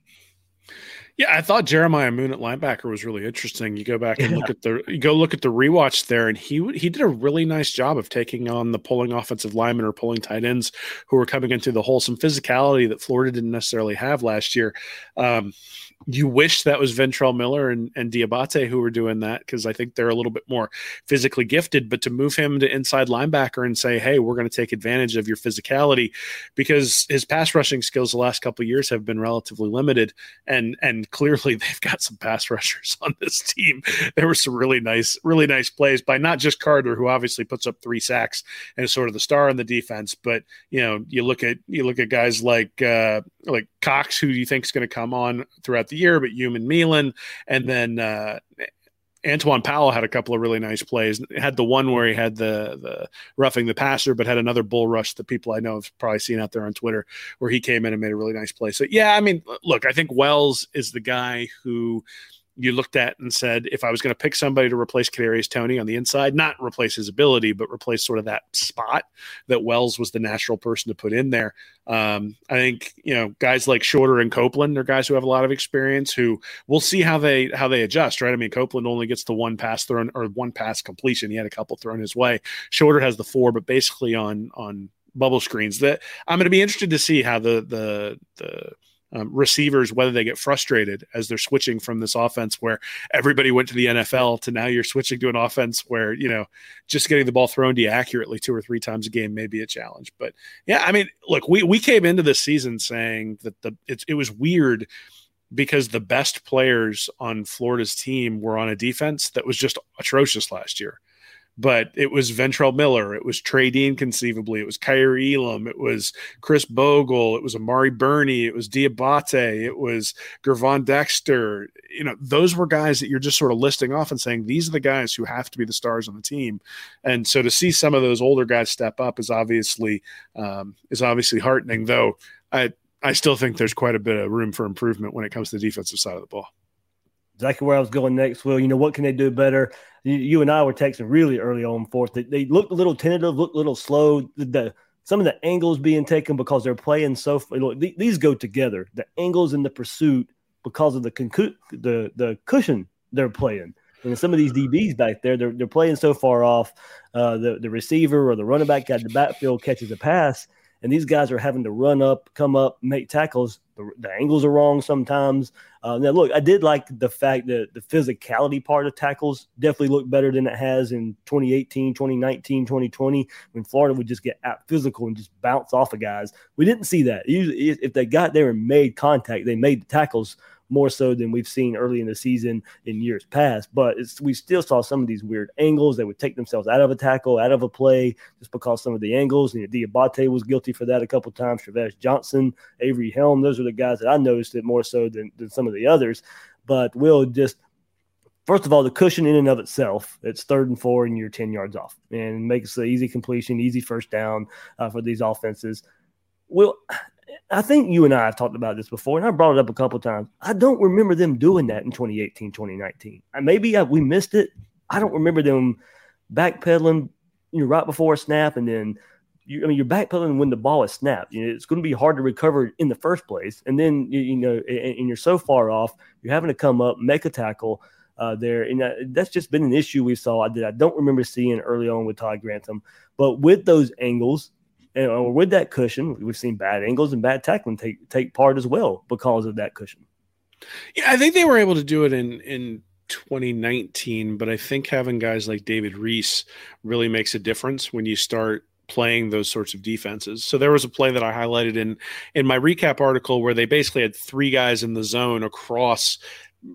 Yeah, I thought Jeremiah Moon at linebacker was really interesting. You go back and yeah. look at the you go look at the rewatch there, and he he did a really nice job of taking on the pulling offensive linemen or pulling tight ends who were coming into the hole. Some physicality that Florida didn't necessarily have last year. Um, you wish that was Ventrell Miller and, and Diabate who were doing that because I think they're a little bit more physically gifted. But to move him to inside linebacker and say, hey, we're going to take advantage of your physicality because his pass rushing skills the last couple years have been relatively limited. And and clearly they've got some pass rushers on this team. There were some really nice, really nice plays by not just Carter, who obviously puts up three sacks and is sort of the star in the defense, but you know, you look at you look at guys like uh like Cox, who do you think is going to come on throughout the year, but Umanmielen, and then uh, Antwaun Powell had a couple of really nice plays. Had the one where he had the the roughing the passer, but had another bull rush that people I know have probably seen out there on Twitter where he came in and made a really nice play. So yeah, I mean, look, I think Wells is the guy who you looked at and said, if I was going to pick somebody to replace Kadarius Toney on the inside, not replace his ability, but replace sort of that spot that Wells was the natural person to put in there. Um, I think you know guys like Shorter and Copeland are guys who have a lot of experience. Who we'll see how they how they adjust. Right? I mean, Copeland only gets the one pass thrown or one pass completion. He had a couple thrown his way. Shorter has the four, but basically on on bubble screens. That I'm going to be interested to see how the the the um, receivers whether they get frustrated as they're switching from this offense where everybody went to the NFL to now you're switching to an offense where you know just getting the ball thrown to you accurately two or three times a game may be a challenge. But yeah, I mean, look, we we came into this season saying that the it, it was weird because the best players on Florida's team were on a defense that was just atrocious last year but it was Ventrell Miller, it was Trey Dean conceivably, it was Kaiir Elam, it was Khris Bogle, it was Amari Burney, it was Diabate, it was Gervon Dexter. You know, those were guys that you're just sort of listing off and saying these are the guys who have to be the stars on the team. And so to see some of those older guys step up is obviously um, is obviously heartening. Though I I still think there's quite a bit of room for improvement when it comes to the defensive side of the ball exactly where I was going next. Will you know what can they do better? You, you and I were texting really early on fourth. They, they looked a little tentative, looked a little slow. The, the, some of the angles being taken because they're playing so. Look, these go together. The angles in the pursuit because of the concu- the the cushion they're playing. And some of these DBs back there, they're, they're playing so far off. Uh, the the receiver or the running back got the backfield catches a pass, and these guys are having to run up, come up, make tackles. The, the angles are wrong sometimes. Uh, now, look, I did like the fact that the physicality part of tackles definitely looked better than it has in 2018, 2019, 2020, when Florida would just get out physical and just bounce off of guys. We didn't see that. Usually, if they got there and made contact, they made the tackles more so than we've seen early in the season in years past. But we still saw some of these weird angles. They would take themselves out of a tackle, out of a play, just because some of the angles. And Diabate was guilty for that a couple times. Tre'Vez Johnson, Avery Helm, those are the guys that I noticed it more so than, than some of the others. But Will just first of all, the cushion in and of itself, it's third and four, and you're 10 yards off, and makes an easy completion, easy first down uh, for these offenses. Will I think you and I have talked about this before, and I brought it up a couple times. I don't remember them doing that in 2018, 2019. Maybe I, we missed it. I don't remember them backpedaling, you know, right before a snap, and then you, I mean, you're backpedaling when the ball is snapped. You know, it's going to be hard to recover in the first place, and then you, you know, and, and, you're so far off, you're having to come up, make a tackle. Uh, there, and that, that's just been an issue we saw that I don't remember seeing early on with Todd Grantham. But with those angles, and uh, with that cushion, we've seen bad angles and bad tackling take take part as well because of that cushion. Yeah, I think they were able to do it in in 2019, but I think having guys like David Reese really makes a difference when you start playing those sorts of defenses. So there was a play that I highlighted in in my recap article where they basically had three guys in the zone across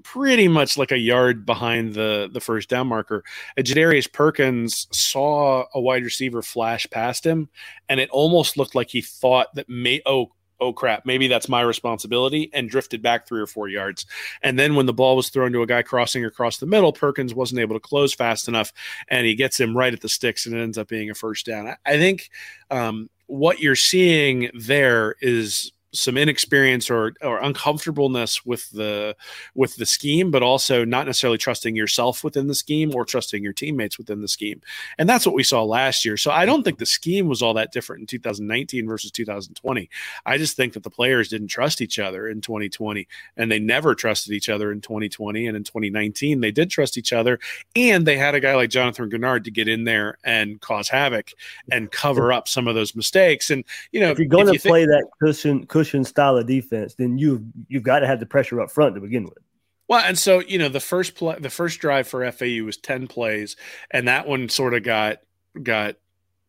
pretty much like a yard behind the the first down marker. Jadarius Perkins saw a wide receiver flash past him, and it almost looked like he thought that may oh oh crap, maybe that's my responsibility, and drifted back three or four yards. And then when the ball was thrown to a guy crossing across the middle, Perkins wasn't able to close fast enough, and he gets him right at the sticks, and it ends up being a first down. I, I think um, what you're seeing there is some inexperience or or uncomfortableness with the with the scheme, but also not necessarily trusting yourself within the scheme or trusting your teammates within the scheme. And that's what we saw last year. So I don't think the scheme was all that different in 2019 versus 2020. I just think that the players didn't trust each other in 2020 and they never trusted each other in 2020 and in 2019 they did trust each other and they had a guy like Jonathan Greenard to get in there and cause havoc and cover up some of those mistakes. And you know, if you're going if to you play that cushion cushion style of defense, then you've you've got to have the pressure up front to begin with. Well, and so you know the first play, the first drive for FAU was ten plays, and that one sort of got got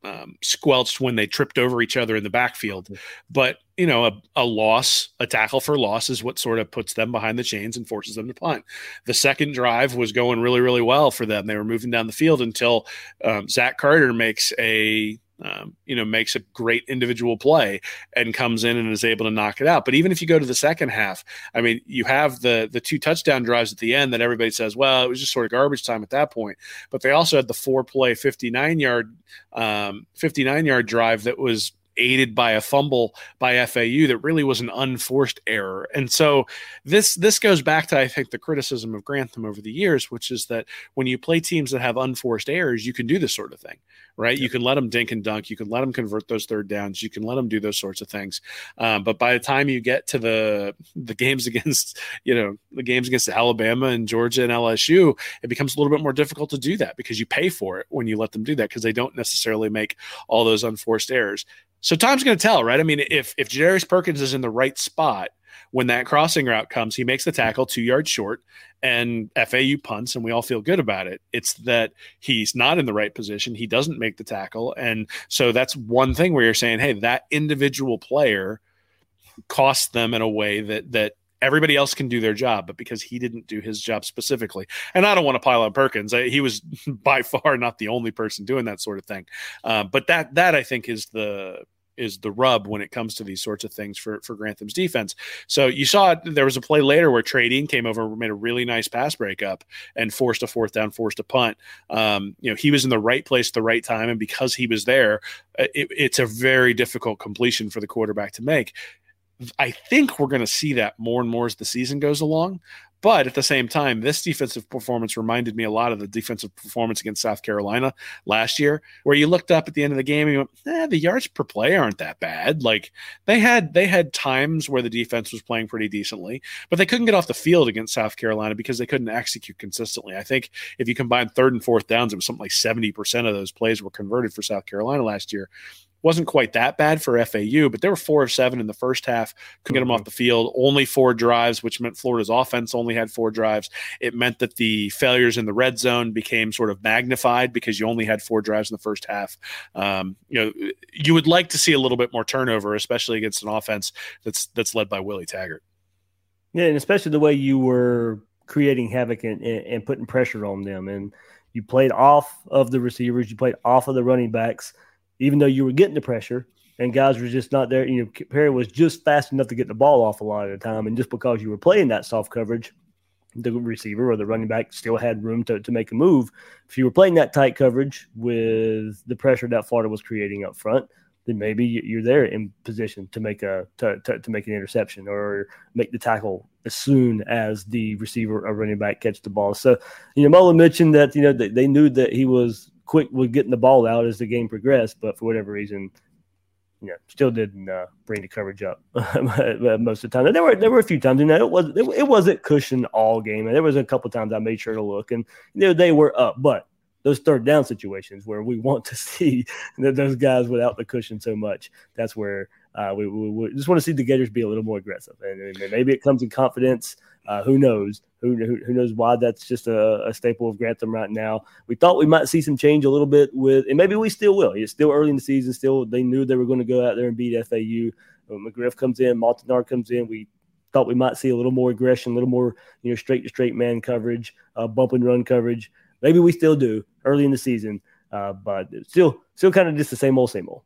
um, squelched when they tripped over each other in the backfield. But you know, a, a, loss, a tackle for loss, is what sort of puts them behind the chains and forces them to punt. The second drive was going really, really well for them. They were moving down the field until um, Zach Carter makes a um, you know, makes a great individual play and comes in and is able to knock it out. But even if you go to the second half, I mean, you have the the two touchdown drives at the end that everybody says, well, it was just sort of garbage time at that point. But they also had the four play, fifty nine yard, um, fifty nine yard drive that was aided by a fumble by FAU that really was an unforced error. And so this this goes back to I think the criticism of Grantham over the years, which is that when you play teams that have unforced errors, you can do this sort of thing, right? Yeah. You can let them dink and dunk, you can let them convert those third downs, you can let them do those sorts of things. Um, but by the time you get to the the games against you know the games against Alabama and Georgia and LSU, it becomes a little bit more difficult to do that because you pay for it when you let them do that because they don't necessarily make all those unforced errors. So time's going to tell, right? I mean, if if Jadarius Perkins is in the right spot when that crossing route comes, he makes the tackle two yards short, and FAU punts, and we all feel good about it. It's that he's not in the right position; he doesn't make the tackle, and so that's one thing where you're saying, hey, that individual player costs them in a way that that everybody else can do their job, but because he didn't do his job specifically. And I don't want to pile on Perkins. He was by far not the only person doing that sort of thing. Uh, but that that I think is the is the rub when it comes to these sorts of things for for Grantham's defense. So you saw it, there was a play later where Dean came over, made a really nice pass breakup, and forced a fourth down, forced a punt. Um, you know, he was in the right place at the right time, and because he was there, uh, it, it's a very difficult completion for the quarterback to make. I think we're going to see that more and more as the season goes along. But at the same time, this defensive performance reminded me a lot of the defensive performance against South Carolina last year, where you looked up at the end of the game and you went, eh, the yards per play aren't that bad. Like they had they had times where the defense was playing pretty decently, but they couldn't get off the field against South Carolina because they couldn't execute consistently. I think if you combine third and fourth downs, it was something like 70% of those plays were converted for South Carolina last year wasn't quite that bad for FAU, but they were four of seven in the first half. Couldn't get them off mm-hmm. the field. Only four drives, which meant Florida's offense only had four drives. It meant that the failures in the red zone became sort of magnified because you only had four drives in the first half. Um, you know, you would like to see a little bit more turnover, especially against an offense that's that's led by Willie Taggart. Yeah, and especially the way you were creating havoc and, and putting pressure on them, and you played off of the receivers, you played off of the running backs even though you were getting the pressure and guys were just not there. You know, Perry was just fast enough to get the ball off a lot of the time. And just because you were playing that soft coverage, the receiver or the running back still had room to, to make a move. If you were playing that tight coverage with the pressure that Florida was creating up front, then maybe you're there in position to make a to, to, to make an interception or make the tackle as soon as the receiver or running back catch the ball. So, you know, Mullen mentioned that you know they, they knew that he was quick with getting the ball out as the game progressed, but for whatever reason, you know, still didn't uh, bring the coverage up most of the time. There were there were a few times, you know, it was it, it wasn't cushion all game, and there was a couple times I made sure to look, and you know, they were up, but those third down situations where we want to see those guys without the cushion so much, that's where uh, we, we, we, just want to see the Gators be a little more aggressive, and, and maybe it comes in confidence Uh, who knows? Who, who, knows why that's just a, a, staple of Grantham right now? We thought we might see some change a little bit with, and maybe we still will. It's still early in the season. Still, they knew they were going to go out there and beat FAU. When McGriff comes in, Montinar comes in. We thought we might see a little more aggression, a little more you know straight to straight man coverage, uh, bump and run coverage. Maybe we still do early in the season, uh, but still still kind of just the same old same old.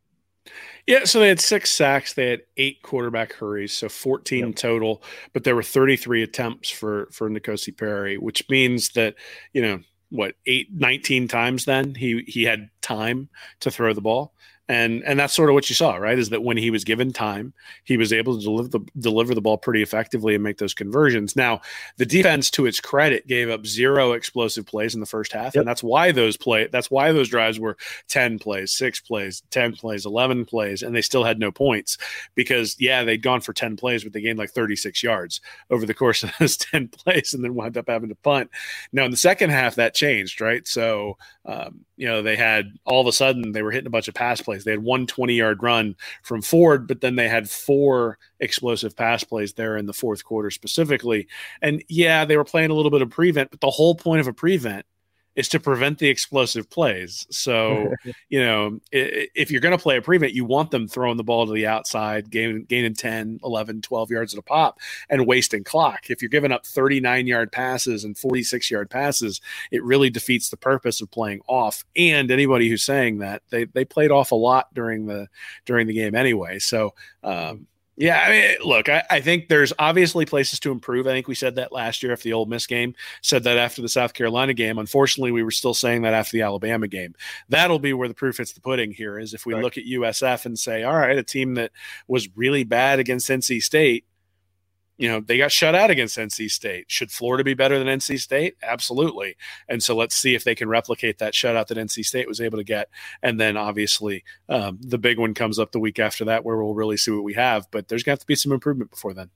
Yeah, so they had six sacks. They had eight quarterback hurries, so 14 yep. total. But there were 33 attempts for for N'Kosi Perry, which means that you know what eight 19 times then he he had time to throw the ball and and that's sort of what you saw, right? Is that when he was given time, he was able to deliver the deliver the ball pretty effectively and make those conversions. Now, the defense, to its credit, gave up zero explosive plays in the first half, yep. and that's why those play that's why those drives were ten plays, six plays, ten plays, eleven plays, and they still had no points because yeah, they'd gone for ten plays, but they gained like thirty six yards over the course of those ten plays, and then wound up having to punt. Now in the second half, that changed, right? So um, you know they had all of a sudden they were hitting a bunch of pass plays. They had one 20 yard run from Ford, but then they had four explosive pass plays there in the fourth quarter specifically. And yeah, they were playing a little bit of prevent, but the whole point of a prevent is to prevent the explosive plays. So, you know, if you're going to play a prevent, you want them throwing the ball to the outside, gaining, gaining 10, 11, 12 yards at a pop and wasting clock. If you're giving up 39 yard passes and 46 yard passes, it really defeats the purpose of playing off. And anybody who's saying that they, they played off a lot during the, during the game anyway. So, um, yeah, I mean, look, I, I, think there's obviously places to improve. I think we said that last year after the Ole Miss game, said that after the South Carolina game. Unfortunately, we were still saying that after the Alabama game. That'll be where the proof hits the pudding here is if we right. look at USF and say, all right, a team that was really bad against NC State you know, they got shut out against NC State. Should Florida be better than NC State? Absolutely. And so let's see if they can replicate that shutout that NC State was able to get. And then obviously um, the big one comes up the week after that where we'll really see what we have. But there's going to have to be some improvement before then.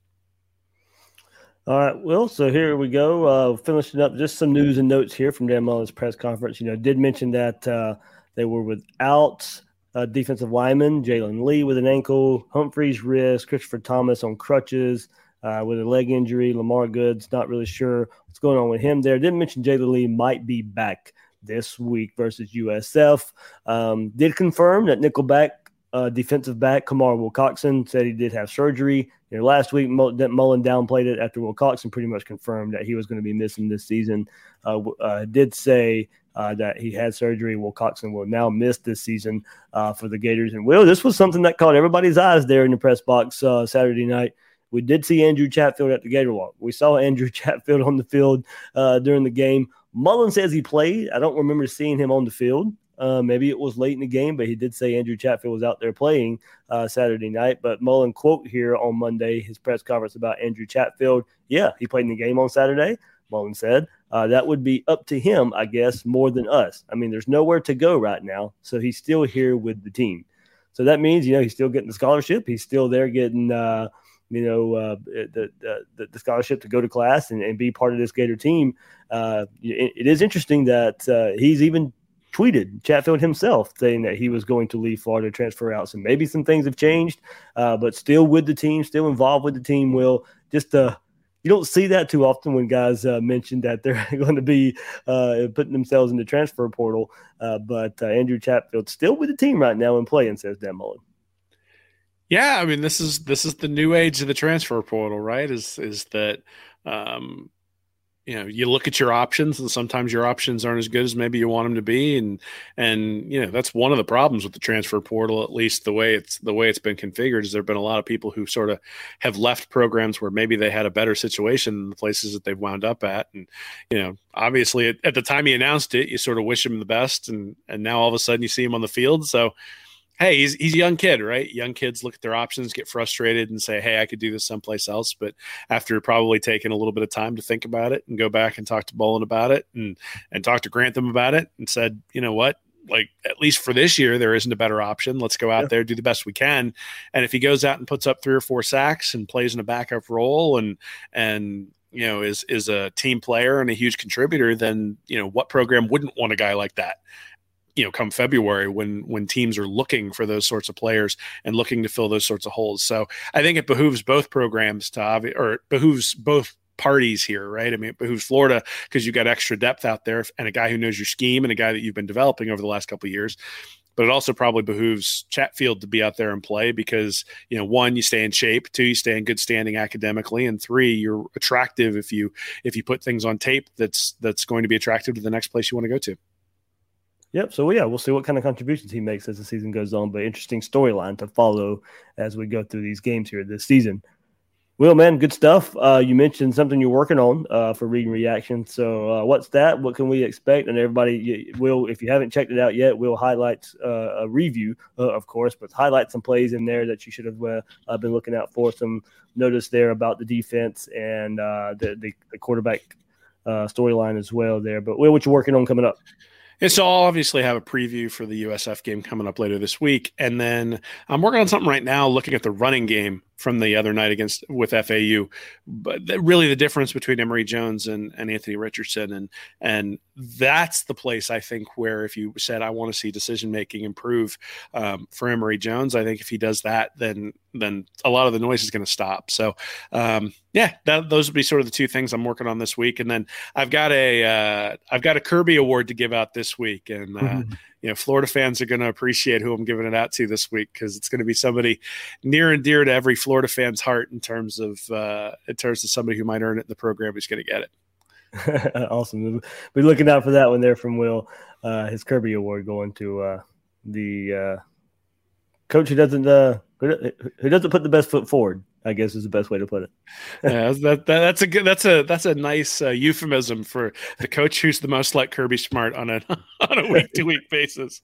All right, Will. So here we go. Uh, finishing up just some news and notes here from Dan Mullen's press conference. You know, did mention that uh, they were without uh, defensive lineman Jalen Lee with an ankle, Humphrey's wrist, Christopher Thomas on crutches uh, with a leg injury. Lamar Goods, not really sure what's going on with him there. Didn't mention Jalen Lee might be back this week versus USF. Um, did confirm that Nickelback uh, defensive back Kamar Wilcoxon said he did have surgery. You know, last week Mullen downplayed it after Wilcoxon pretty much confirmed that he was going to be missing this season. Uh, uh, did say uh, that he had surgery. Wilcoxon will now miss this season uh, for the Gators. And Will, this was something that caught everybody's eyes there in the press box uh, Saturday night. We did see Andrew Chatfield at the Gator Walk. We saw Andrew Chatfield on the field uh, during the game. Mullen says he played. I don't remember seeing him on the field. Uh, maybe it was late in the game, but he did say Andrew Chatfield was out there playing uh, Saturday night. But Mullen quote here on Monday, his press conference about Andrew Chatfield. Yeah, he played in the game on Saturday. Mullen said uh, that would be up to him, I guess, more than us. I mean, there's nowhere to go right now, so he's still here with the team. So that means, you know, he's still getting the scholarship. He's still there getting uh, you know, uh, the, the, the scholarship to go to class and, and be part of this Gator team. Uh, it, it is interesting that uh, he's even tweeted Chatfield himself saying that he was going to leave Florida, transfer out. So maybe some things have changed, uh, but still with the team, still involved with the team. Will just uh, you don't see that too often when guys uh, mention that they're going to be uh, putting themselves in the transfer portal. Uh, but uh, Andrew Chatfield still with the team right now and playing, says Dan Mullen. Yeah, I mean this is this is the new age of the transfer portal, right? Is is that um, you know you look at your options and sometimes your options aren't as good as maybe you want them to be and and you know that's one of the problems with the transfer portal at least the way it's the way it's been configured is there have been a lot of people who sort of have left programs where maybe they had a better situation in the places that they've wound up at and you know obviously at, at the time he announced it you sort of wish him the best and and now all of a sudden you see him on the field so hey, he's he's a young kid, right? Young kids look at their options, get frustrated, and say, hey, I could do this someplace else. But after probably taking a little bit of time to think about it and go back and talk to Mullen about it and and talk to Grantham about it and said, you know what? Like at least for this year, there isn't a better option. Let's go out yeah. there, do the best we can. And if he goes out and puts up three or four sacks and plays in a backup role and and you know is is a team player and a huge contributor, then you know what program wouldn't want a guy like that? You know come February when when teams are looking for those sorts of players and looking to fill those sorts of holes. So I think it behooves both programs to obvi- or behooves both parties here, right? I mean, it behooves Florida because you got extra depth out there and a guy who knows your scheme and a guy that you've been developing over the last couple of years. But it also probably behooves Chatfield to be out there and play because you know one, you stay in shape, two, you stay in good standing academically, and three, you're attractive if you if you put things on tape that's that's going to be attractive to the next place you want to go to. Yep. So yeah, we'll see what kind of contributions he makes as the season goes on. But interesting storyline to follow as we go through these games here this season. Will, man, good stuff. Uh, you mentioned something you're working on uh, for reading reaction. So, uh, what's that? What can we expect? And everybody, will if you haven't checked it out yet, we'll highlight uh, a review, uh, of course, but highlight some plays in there that you should have uh, been looking out for. Some notice there about the defense and the, the, the quarterback storyline as well there. But Will, what you working on coming up? And so I'll obviously have a preview for the USF game coming up later this week. And then I'm working on something right now looking at the running game from the other night against with FAU. But the, really the difference between Emory Jones and, and Anthony Richardson and and that's the place I think where if you said I want to see decision making improve um, for Emory Jones, I think if he does that, then then a lot of the noise is going to stop. So um, yeah, that, those would be sort of the two things I'm working on this week. And then I've got a have uh, got a Kirby Award to give out this week, and uh, mm-hmm you know, Florida fans are going to appreciate who I'm giving it out to this week because it's going to be somebody near and dear to every Florida fan's heart in terms of uh, in terms of somebody who might earn it in the program who's going to get it. awesome. Be looking out for that one there from Will. Uh, his Kirby Award going to uh, the uh, coach who doesn't uh, who doesn't put the best foot forward. I guess is the best way to put it. yeah, that, that, that's a good. That's a that's a nice uh, euphemism for the coach who's the most like Kirby Smart on a on a week to week basis.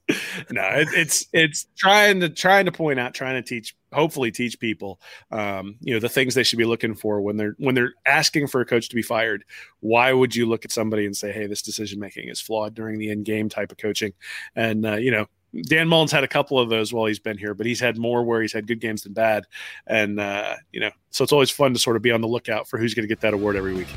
No, it, it's it's trying to trying to point out, trying to teach, hopefully teach people, um, you know, the things they should be looking for when they're when they're asking for a coach to be fired. Why would you look at somebody and say, "Hey, this decision making is flawed" during the end game type of coaching? And uh, you know, Dan Mullen's had a couple of those while he's been here, but he's had more where he's had good games than bad. And, uh, you know, so it's always fun to sort of be on the lookout for who's going to get that award every week.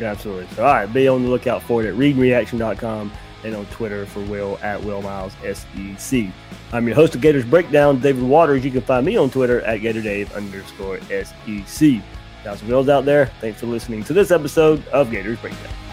Absolutely. So, all right, be on the lookout for it at readreaction.com and on Twitter for Will at Will Miles SEC. I'm your host of Gators Breakdown, David Waters. You can find me on Twitter at GatorDave underscore SEC. Now, some Wills out there, thanks for listening to this episode of Gators Breakdown.